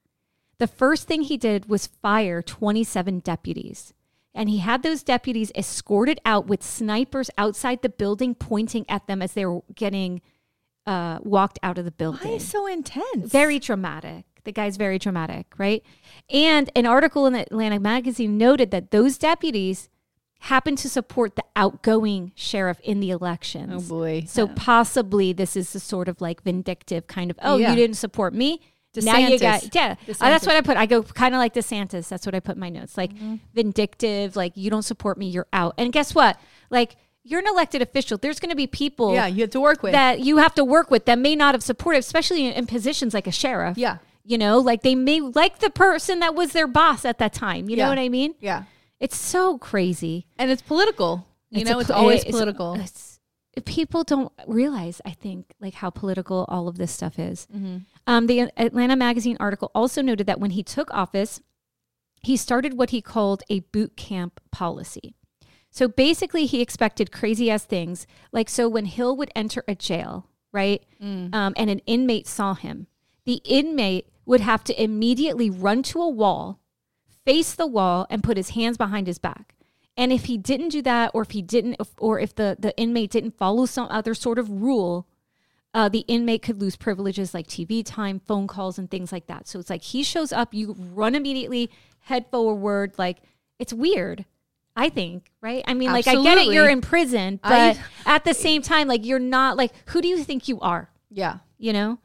the first thing he did was fire 27 deputies. And he had those deputies escorted out with snipers outside the building, pointing at them as they were getting uh, walked out of the building. Why is so intense? Very dramatic. The guy's very dramatic, right? And an article in the Atlanta magazine noted that those deputies happened to support the outgoing sheriff in the elections. Oh boy. So possibly this is the sort of like vindictive kind of, oh, Yeah. you didn't support me. Now you got yeah. Uh, that's what I put. I go kind of like DeSantis. That's what I put in my notes. Like Mm-hmm. vindictive. Like you don't support me, you're out. And guess what? Like you're an elected official. There's going to be people yeah, you have to work with. that you have to work with that may not have supported, especially in, in positions like a sheriff. Yeah. You know, like they may like the person that was their boss at that time. You know what I mean? yeah, It's so crazy. and it's political. You know, a it's always it's- political. it's- people don't realize, I think, like how political all of this stuff is. Mm-hmm. Um, the Atlanta Magazine article also noted that when he took office, he started what he called a boot camp policy. So basically, he expected crazy ass things. Like, so when Hill would enter a jail, right, Mm. um, and an inmate saw him, the inmate would have to immediately run to a wall, face the wall, and put his hands behind his back. And if he didn't do that, or if he didn't, or if the, the inmate didn't follow some other sort of rule, uh, the inmate could lose privileges like TV time, phone calls, and things like that. So it's like he shows up, you run immediately, head forward. Like it's weird, I think, right? I mean, like I get it, you're in prison, but I- at the same time, like you're not like who do you think you are? yeah, You know?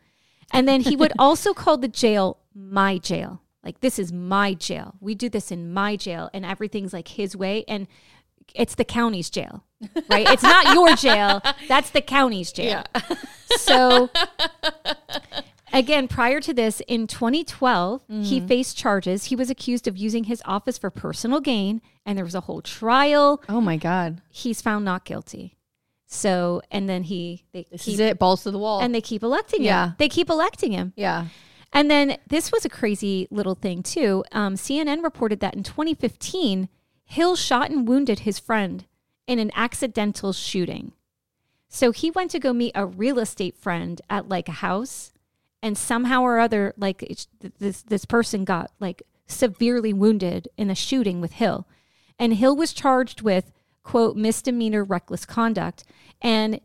And then he would also call the jail my jail. Like this is my jail. We do this in my jail, and everything's like his way, and it's the county's jail, right? it's not your jail. That's the county's jail. So again, prior to this, in 2012, he mm-hmm. faced charges. He was accused of using his office for personal gain, and there was a whole trial. Oh my God, He's found not guilty. So, and then he they this keep is it. Balls to the wall. and they keep electing him. Yeah. They keep electing him. yeah, And then this was a crazy little thing too. Um, CNN reported that in 2015, Hill shot and wounded his friend in an accidental shooting. So he went to go meet a real estate friend at like a house, and somehow or other, like this this person got like severely wounded in a shooting with Hill, and Hill was charged with quote misdemeanor reckless conduct, and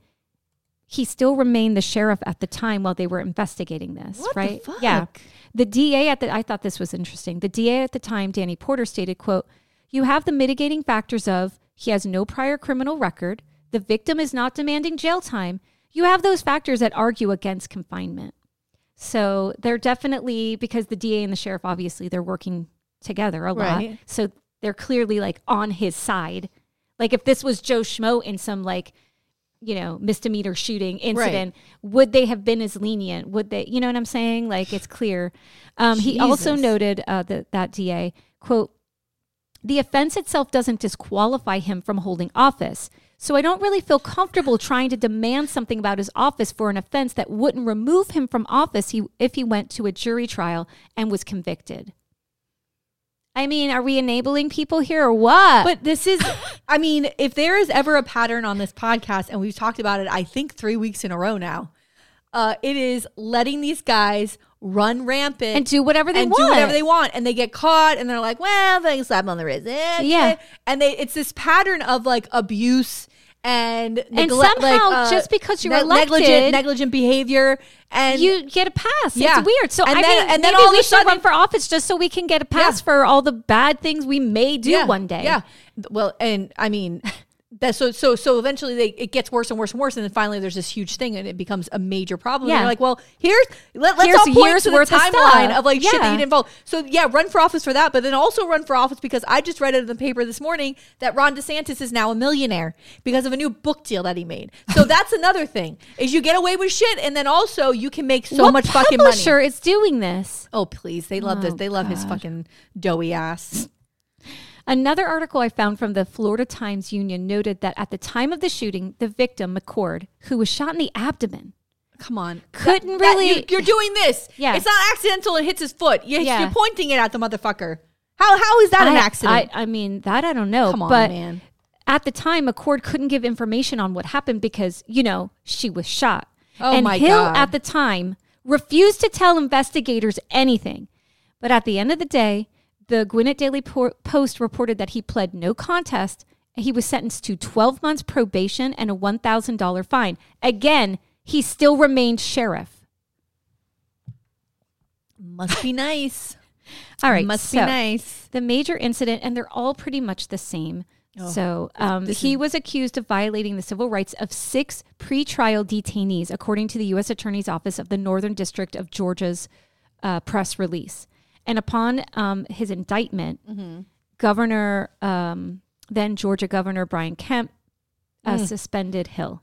he still remained the sheriff at the time while they were investigating this. What the right? Yeah. The DA at the I thought this was interesting. The DA at the time, Danny Porter, stated, quote, You have the mitigating factors of he has no prior criminal record, the victim is not demanding jail time. You have those factors that argue against confinement. So they're definitely because the DA and the sheriff obviously they're working together a lot. Right. So they're clearly like on his side. Like if this was Joe Schmo in some like you know misdemeanor shooting incident would they have been as lenient? Would they you know what i'm saying? Like it's clear. Um, he also noted uh, that that da quote the offense itself doesn't disqualify him from holding office. So i don't really feel comfortable trying to demand something about his office for an offense that wouldn't remove him from office he, if he went to a jury trial and was convicted i mean are we enabling people here or what But this is, I mean, if there is ever a pattern on this podcast, and we've talked about it, I think three weeks in a row now, uh, it is letting these guys run rampant and do whatever they and want do whatever they want, and they get caught, and they're like, "Well, they can slap on the wrist." Eh, Yeah. and they it's this pattern of like abuse and And somehow, like, uh, just because you're negligent elected- negligent behavior, and you get a pass. Yeah. It's weird. So And I then- mean, and then maybe we should sudden- run for office just so we can get a pass Yeah. for all the bad things we may do yeah, one day. Yeah. Well, and I mean, that so so so eventually they it gets worse and worse and worse, and then finally there's this huge thing, and it becomes a major problem. Yeah. And you're like, well, here's let, let's Here's all point years to the of timeline stuff. of, like shit that Yeah. you didn't vote. So yeah, run for office for that, but then also run for office because I just read it in the paper this morning that Ron DeSantis is now a millionaire because of a new book deal that he made. So that's another thing is you get away with shit, and then also you can make so what much fucking money. sure is doing this? Oh please, they love this. Oh, They love his fucking doughy ass. Another article I found from the Florida Times Union noted that at the time of the shooting, the victim, McCord, who was shot in the abdomen, Come on, Couldn't That- that- really- you, are doing this. Yeah. it's not accidental. It hits his foot. You, Yeah. You're pointing it at the motherfucker. How how is that an accident? I, I mean, that I don't know. Come on, but man. at the time, McCord couldn't give information on what happened because, you know, she was shot. Oh and my Hill God. at the time refused to tell investigators anything. But at the end of the day, the Gwinnett Daily Post reported that he pled no contest. and He was sentenced to 12 months probation and a $1,000 fine. Again, he still remained sheriff. Must be nice. All right. must so be nice. The major incident, and they're all pretty much the same. so um, he was accused of violating the civil rights of six pretrial detainees, according to the U.S. Attorney's Office of the Northern District of Georgia's uh, press release. And upon um, his indictment, Governor, um, then Georgia Governor Brian Kemp, uh, suspended Hill.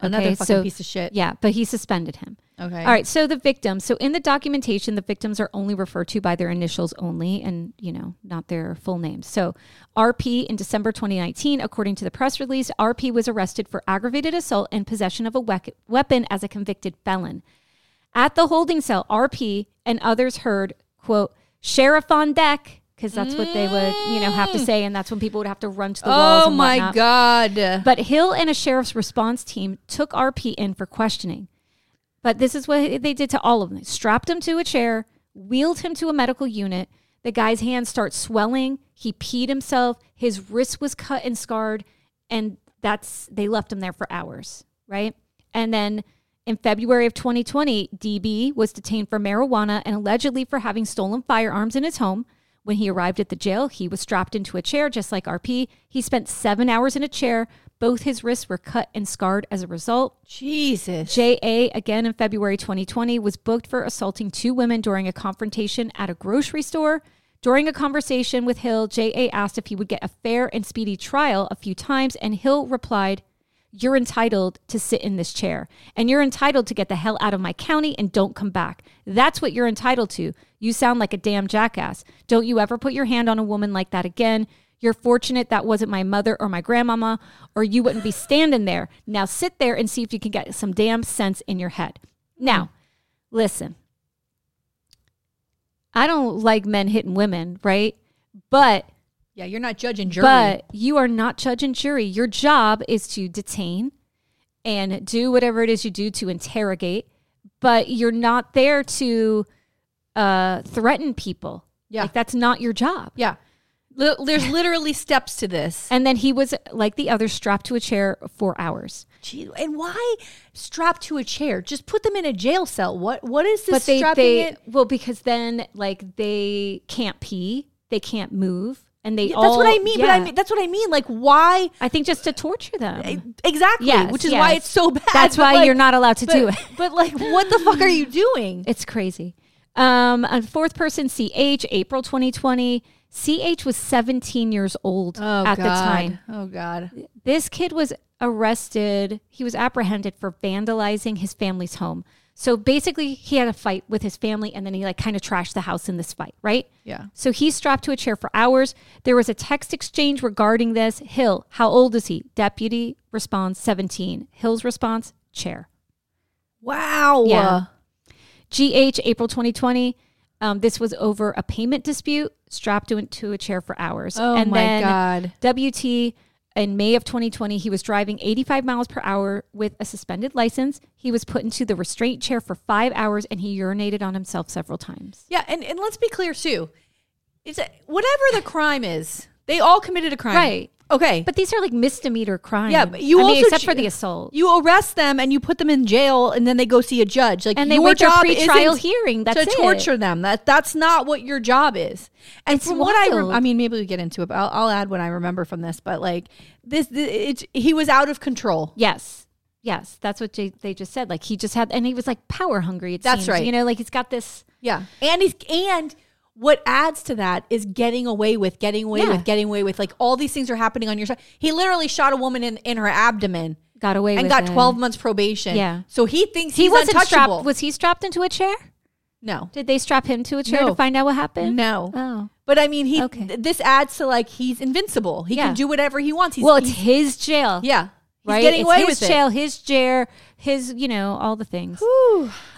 Another Okay, fucking so- piece of shit. Yeah, but he suspended him. Okay. All right. So the victims. So in the documentation, the victims are only referred to by their initials only, and you know, not their full names. So RP in December 2019, according to the press release, RP was arrested for aggravated assault and possession of a wec- weapon as a convicted felon. At the holding cell, RP and others heard, "quote Sheriff on deck," because that's what they would, you know, have to mm. say, and that's when people would have to run to the walls. Oh and my whatnot. god. But Hill and a sheriff's response team took RP in for questioning. But this is what they did to all of them. Strapped him to a chair, wheeled him to a medical unit. The guy's hands start swelling. He peed himself. His wrist was cut and scarred. And that's, they left him there for hours, right? And then in February of 2020, DB was detained for marijuana and allegedly for having stolen firearms in his home. When he arrived at the jail, he was strapped into a chair just like RP. He spent seven hours in a chair. Both his wrists were cut and scarred as a result. Jesus. JA, again in February 2020, was booked for assaulting two women during a confrontation at a grocery store. During a conversation with Hill, JA asked if he would get a fair and speedy trial a few times, and Hill replied, You're entitled to sit in this chair, and you're entitled to get the hell out of my county and don't come back. That's what you're entitled to. You sound like a damn jackass. Don't you ever put your hand on a woman like that again. You're fortunate that wasn't my mother or my grandmama, or you wouldn't be standing there. Now sit there and see if you can get some damn sense in your head. Now, listen. I don't like men hitting women, right? But Yeah, you're not judge and jury. but you are not judge and jury. Your job is to detain and do whatever it is you do to interrogate, but you're not there to uh, threaten people. Yeah. Like that's not your job. yeah. Li- There's literally steps to this. And then he was like the others strapped to a chair for hours. Gee, and why strapped to a chair? Just put them in a jail cell. What what is this but they, strapping they it? well because then like they can't pee, they can't move, and they Yeah, all that's what I mean. But I mean that's what I mean. Like why I think just to torture them. exactly? Yes, which is why it's so bad. That's But, why like- you're not allowed to but, do it. But like, what the fuck are you doing? It's crazy. Um, a fourth person, CH, April 2020. CH was 17 years old at the time. Oh god. This kid was arrested. He was apprehended for vandalizing his family's home. So basically, he had a fight with his family and then he like kind of trashed the house in this fight, right? Yeah. So he's strapped to a chair for hours. There was a text exchange regarding this. Hill, how old is he? Deputy responds 17. Hill's response, chair. Wow. Yeah. GH, April 2020. Um, this was over a payment dispute, strapped into a chair for hours. Oh and my then god. WT in May of 2020, he was driving 85 miles per hour with a suspended license. He was put into the restraint chair for five hours and he urinated on himself several times. Yeah, and, and let's be clear too. It's a, whatever the crime is, They all committed a crime. Right. Okay. But these are like misdemeanor crimes. Yeah, but you I mean, also except ch- for the assault. you arrest them and you put them in jail and then they go see a judge. Like and they your their job pre-trial hearing. That's to it. torture them. That that's not what your job is. And It's from what I, re- I mean, maybe we get into it, but I'll, I'll add what I remember from this. But like this, this it's he was out of control. Yes. Yes. That's what J- they just said. Like he just had, and he was like power hungry. It That's seems. right. You know, like he's got this. Yeah, and he's and what adds to that is getting away with, getting away Yeah. with, getting away with. Like all these things are happening on your side. He literally shot a woman in in her abdomen Got away and got it. twelve months probation. Yeah. so he thinks He wasn't strapped. Was he strapped into a chair? no, Did they strap him to a chair No. to find out what happened? no. Oh. But I mean, he Okay. th- this adds to like he's invincible. He Yeah. can do whatever he wants. He's, well, it's his jail. yeah, he's right. getting it's away his with jail, his chair, his you know all the things.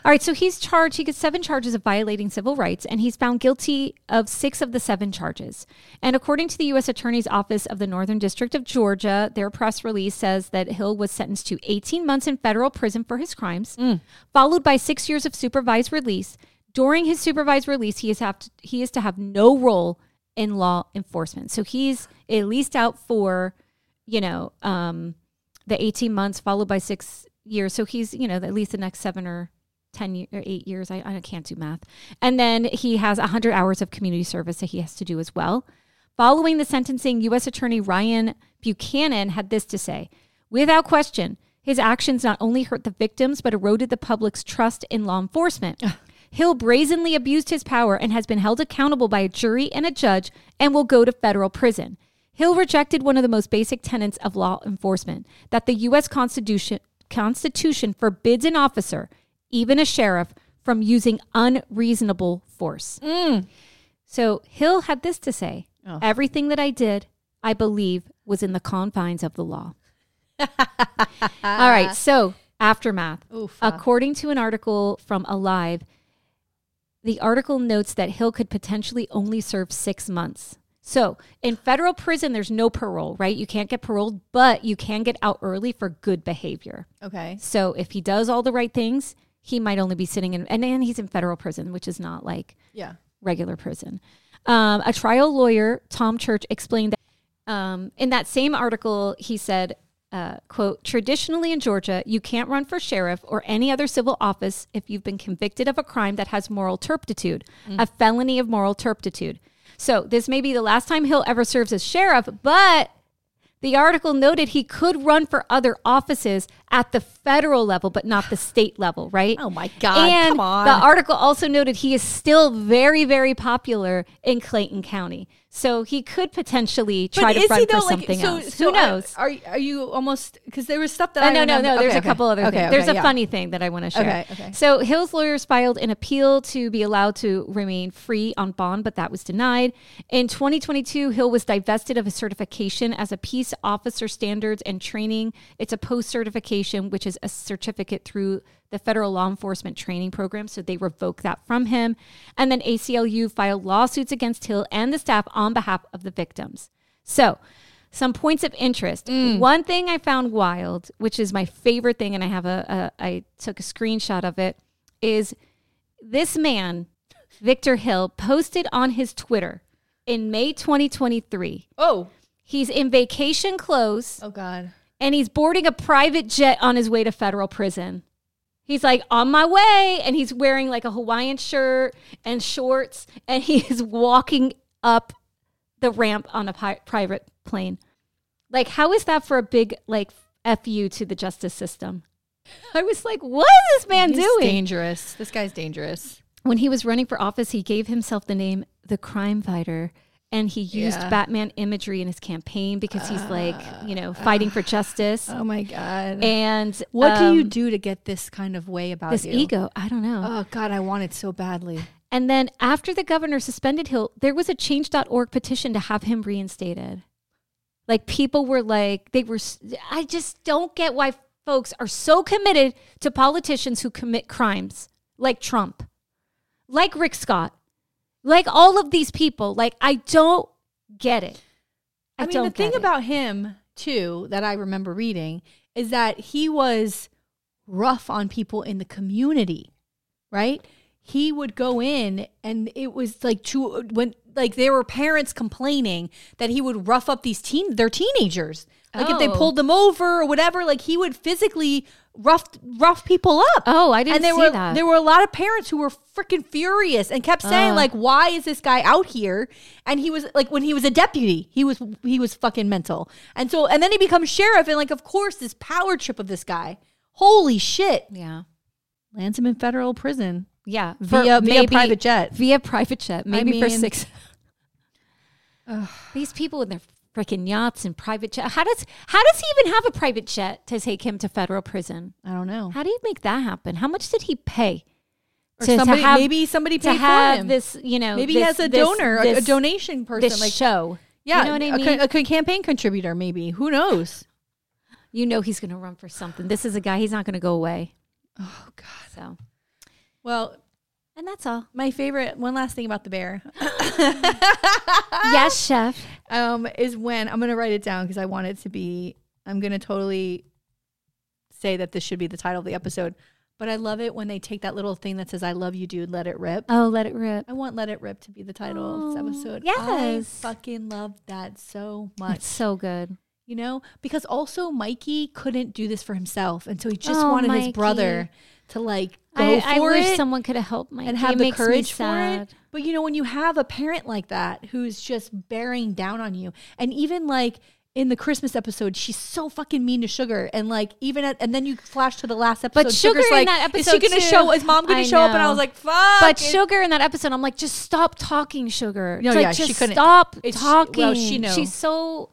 All right, so he's charged. He gets seven charges of violating civil rights, and he's found guilty of six of the seven charges. And according to the U.S. Attorney's Office of the Northern District of Georgia, their press release says that Hill was sentenced to 18 months in federal prison for his crimes, followed by six years of supervised release. During his supervised release, he is have to, he is to have no role in law enforcement. So he's at least out for, you know, um, the 18 months followed by six years. So he's, you know, at least the next seven or 10 ye- or eight years. I, I can't do math. And then he has 100 hours of community service that he has to do as well. Following the sentencing, U.S. Attorney Ryan Buchanan had this to say Without question, his actions not only hurt the victims, but eroded the public's trust in law enforcement. Hill brazenly abused his power and has been held accountable by a jury and a judge and will go to federal prison. Hill rejected one of the most basic tenets of law enforcement that the U.S. Constitution, Constitution forbids an officer, even a sheriff, from using unreasonable force. Mm. So Hill had this to say oh. Everything that I did, I believe, was in the confines of the law. All right, so aftermath. Oof. According to an article from Alive, the article notes that Hill could potentially only serve six months. So in federal prison, there's no parole, right? You can't get paroled, but you can get out early for good behavior. okay. So if he does all the right things, he might only be sitting in, and then he's in federal prison, which is not like Yeah. regular prison. Um, a trial lawyer, Tom Church, explained that um, in that same article, he said, uh, quote, traditionally in Georgia, you can't run for sheriff or any other civil office if you've been convicted of a crime that has moral turpitude, a felony of moral turpitude. So this may be the last time Hill ever serves as sheriff, but the article noted he could run for other offices at the federal level, but not the state level, right? Oh my God, And come on. The article also noted he is still very, very popular in Clayton County. So he could potentially try to run for something else. Who knows? Are, are you almost because there was stuff that Oh, I no, no, no. There's okay, a couple other Okay, things. There's a yeah. funny thing that I want to share. Okay, okay. So Hill's lawyers filed an appeal to be allowed to remain free on bond, but that was denied. In 2022, Hill was divested of his certification as a peace officer standards and training. It's a post certification, which is a certificate through the federal law enforcement training program. So they revoked that from him. And then ACLU filed lawsuits against Hill and the staff on behalf of the victims. So, some points of interest. Mm. One thing I found wild, which is my favorite thing, and I have a, a I took a screenshot of it, is this man, Victor Hill, posted on his Twitter in May 2023. Oh, He's in vacation clothes oh God. And he's boarding a private jet on his way to federal prison. He's like on my way, and he's wearing like a Hawaiian shirt and shorts, and he is walking up the ramp on a pi- private plane. Like, how is that for a big like fu to the justice system? I was like, what is this man He's doing? dangerous. This guy's dangerous. When he was running for office, he gave himself the name the Crime Fighter. And he used Yeah. Batman imagery in his campaign because he's like, you know, fighting for justice. Oh my God. And what do you um, do to get this kind of way about This you? ego, I don't know. Oh God, I want it so badly. and then after the governor suspended Hill, there was a change.org petition to have him reinstated. Like people were like, they were, I just don't get why folks are so committed to politicians who commit crimes like Trump, like Rick Scott, like all of these people. Like, I don't get it. I, I, mean, the thing it. about him too that I remember reading is that he was rough on people in the community, right? He would go in, and it was like to when like there were parents complaining that he would rough up these teen their teenagers. Like if they Oh. pulled them over or whatever, like he would physically rough rough people up. Oh, I didn't and there see were that. there were a lot of parents who were freaking furious and kept saying uh. like, "Why is this guy out here?" And he was like, when he was a deputy, he was he was fucking mental. And so, and then he becomes sheriff, and like, of course, this power trip of this guy. Holy shit! yeah. Lands him in federal prison Yeah. via via private jet. Via private jet. Maybe for mean- six. These people with their freaking yachts and private jet. How does how does he even have a private jet to take him to federal prison? I don't know. How do you make that happen? How much did he pay? Or to- to have- maybe somebody to paid for have him. this, you know, maybe he has a this- donor, a- a, donation person, this like show. yeah, you know what I a, mean. co- a campaign contributor. Maybe who knows? you know he's going to run for something. This is a guy. He's not going to go away. Oh God. So, Well, and that's all. my favorite. One last thing about the bear. yes, chef. um, is when I'm gonna write it down because I want it to be. I'm gonna totally say that this should be the title of the episode. But I love it when they take that little thing that says "I love you, dude. Let it rip." Oh, let it rip. I want "Let It Rip" to be the title of this Oh, episode. yes. I fucking love that so much. It's so good. you know, because also Mikey couldn't do this for himself, and so he just Oh, wanted Mikey. his brother to like I, I wish it someone could have helped Mike and have the me courage for it. But you know, when you have a parent like that who's just bearing down on you, and even like in the Christmas episode, she's so fucking mean to Sugar, and like even at, and then you flash to the last episode. But Sugar Sugar's in like, that is she episode gonna show? Is mom gonna I show up? And I was like, fuck. But Sugar in that episode, I'm like, just stop talking, Sugar. No, like, yeah, she just couldn't- stop it's- talking. well, she know. She's so.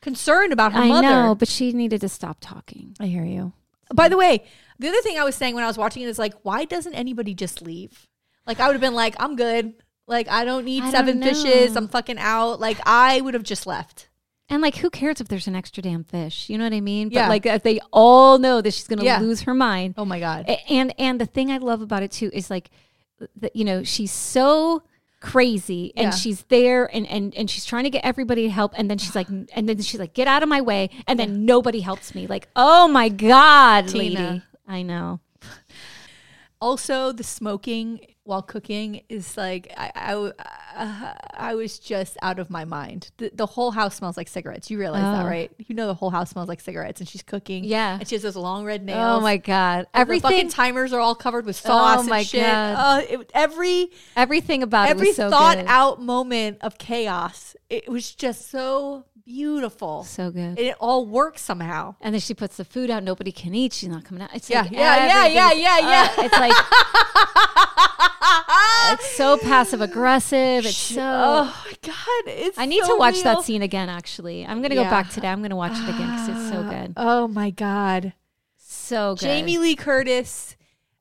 concerned about her I mother. know, but she needed to stop talking. I hear you. By the way, the other thing I was saying when I was watching it is like, why doesn't anybody just leave? Like, I would have been like, I'm good. Like, I don't need I seven don't fishes. I'm fucking out. Like, I would have just left. And like, who cares if there's an extra damn fish? You know what I mean? Yeah. But like, if they all know that she's gonna Yeah. lose her mind. Oh my god. And and the thing I love about it too is like, that you know, she's so crazy and Yeah. she's there and, and and she's trying to get everybody to help and then she's like and then she's like get out of my way and then nobody helps me like oh my god Tina. lady i know Also, the smoking while cooking is like I I, uh, I was just out of my mind. The, the whole house smells like cigarettes. You realize that, Oh. right? You know the whole house smells like cigarettes, and she's cooking. Yeah. and she has those long red nails. oh my god everything fucking timers are all covered with sauce Oh my shit. God. Uh, it, every everything about every so thought good. out moment of chaos. It was just so beautiful. so good And it all works somehow. and then she puts the food out nobody can eat she's not coming out it's Yeah, like yeah, yeah, yeah, yeah, yeah. uh, it's like it's so passive aggressive it's so oh my god, it's I need so to watch real. that scene again. Actually, I'm gonna go back today. I'm gonna watch it again because it's so good, Oh my god. so good. Jamie Lee Curtis,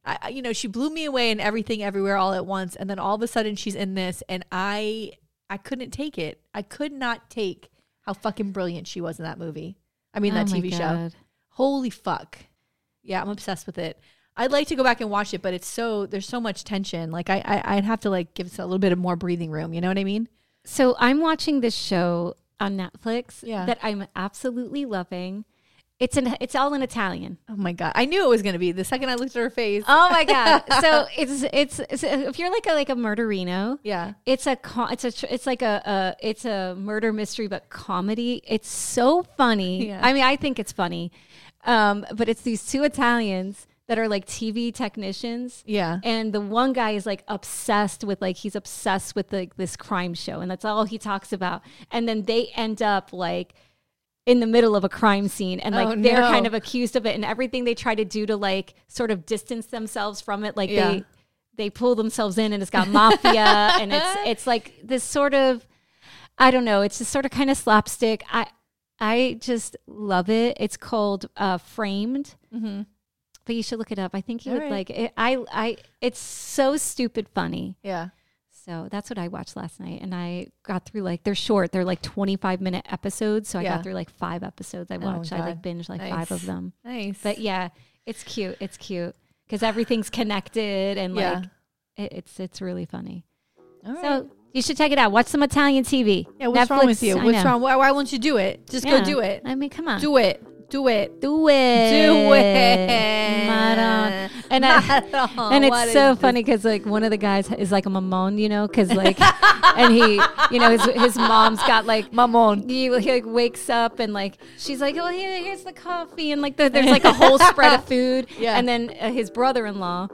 I- you know, she blew me away in everything, everywhere, all at once, and then all of a sudden she's in this, and I, I couldn't take it. I could not take how fucking brilliant she was in that movie. I mean, that Oh TV show. Holy fuck! Yeah, I'm obsessed with it. I'd like to go back and watch it, but it's so there's so much tension. Like I, I I'd have to like give it a little bit of more breathing room. You know what I mean? So I'm watching this show on Netflix Yeah. that I'm absolutely loving. It's an it's all in Italian. Oh my god, I knew it was gonna be the second I looked at her face. Oh my god! so it's, it's it's if you're like a like a murderino, yeah, it's a it's a it's like a, a it's a murder mystery but comedy. It's so funny. Yeah. I mean, I think it's funny, um, but it's these two Italians that are like TV technicians. yeah. And the one guy is like obsessed with like he's obsessed with like this crime show, and that's all he talks about. And then they end up like in the middle of a crime scene and like Oh, they're no. kind of accused of it and everything they try to do to like sort of distance themselves from it like Yeah. they they pull themselves in and it's got mafia and it's it's like this sort of I don't know, it's just sort of kind of slapstick. I I just love it. It's called uh Framed. Mm-hmm. But you should look it up. I think you All would right. like it. I I it's so stupid funny. Yeah. So that's what I watched last night, and I got through like they're short. They're like twenty five minute episodes, so I Yeah. got through like five episodes. I Oh watched. I like God. binged like Nice. five of them. Nice. But yeah, it's cute. It's cute because everything's connected and Yeah. like it, it's it's really funny. All right. So you should check it out. Watch some Italian TV. yeah, what's wrong with you? What's wrong? Why, why won't you do it? Just Yeah. go do it. I mean, come on, Do it. Do it. do it, Do it. Madonna. And and I, Not at all. and it's so this? funny because like one of the guys is like a mamon, you know, because like, and he, you know, his his mom's got like Mamon. He, he like wakes up and like she's like, oh here, here's the coffee, and like the, there's like a whole spread of food, Yeah. and then uh, his brother-in-law.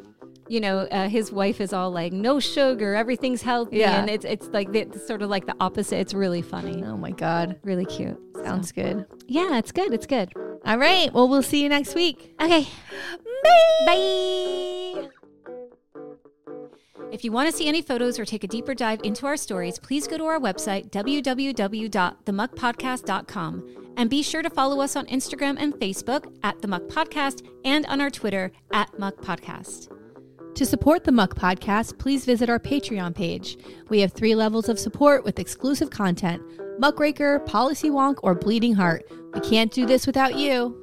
You know, uh, his wife is all like, "No sugar, everything's healthy," Yeah. and it's it's like the, it's sort of like the opposite. It's really funny, Oh my God. really cute. Sounds good. Yeah, it's good. It's good. All right. Well, we'll see you next week. Okay. Bye. If you want to see any photos or take a deeper dive into our stories, please go to our website, www.themuckpodcast.com. And be sure to follow us on Instagram and Facebook at The Muck Podcast and on our Twitter at Muck Podcast. To support the Muck Podcast, please visit our Patreon page. We have three levels of support with exclusive content Muckraker, Policy Wonk, or Bleeding Heart. We can't do this without you.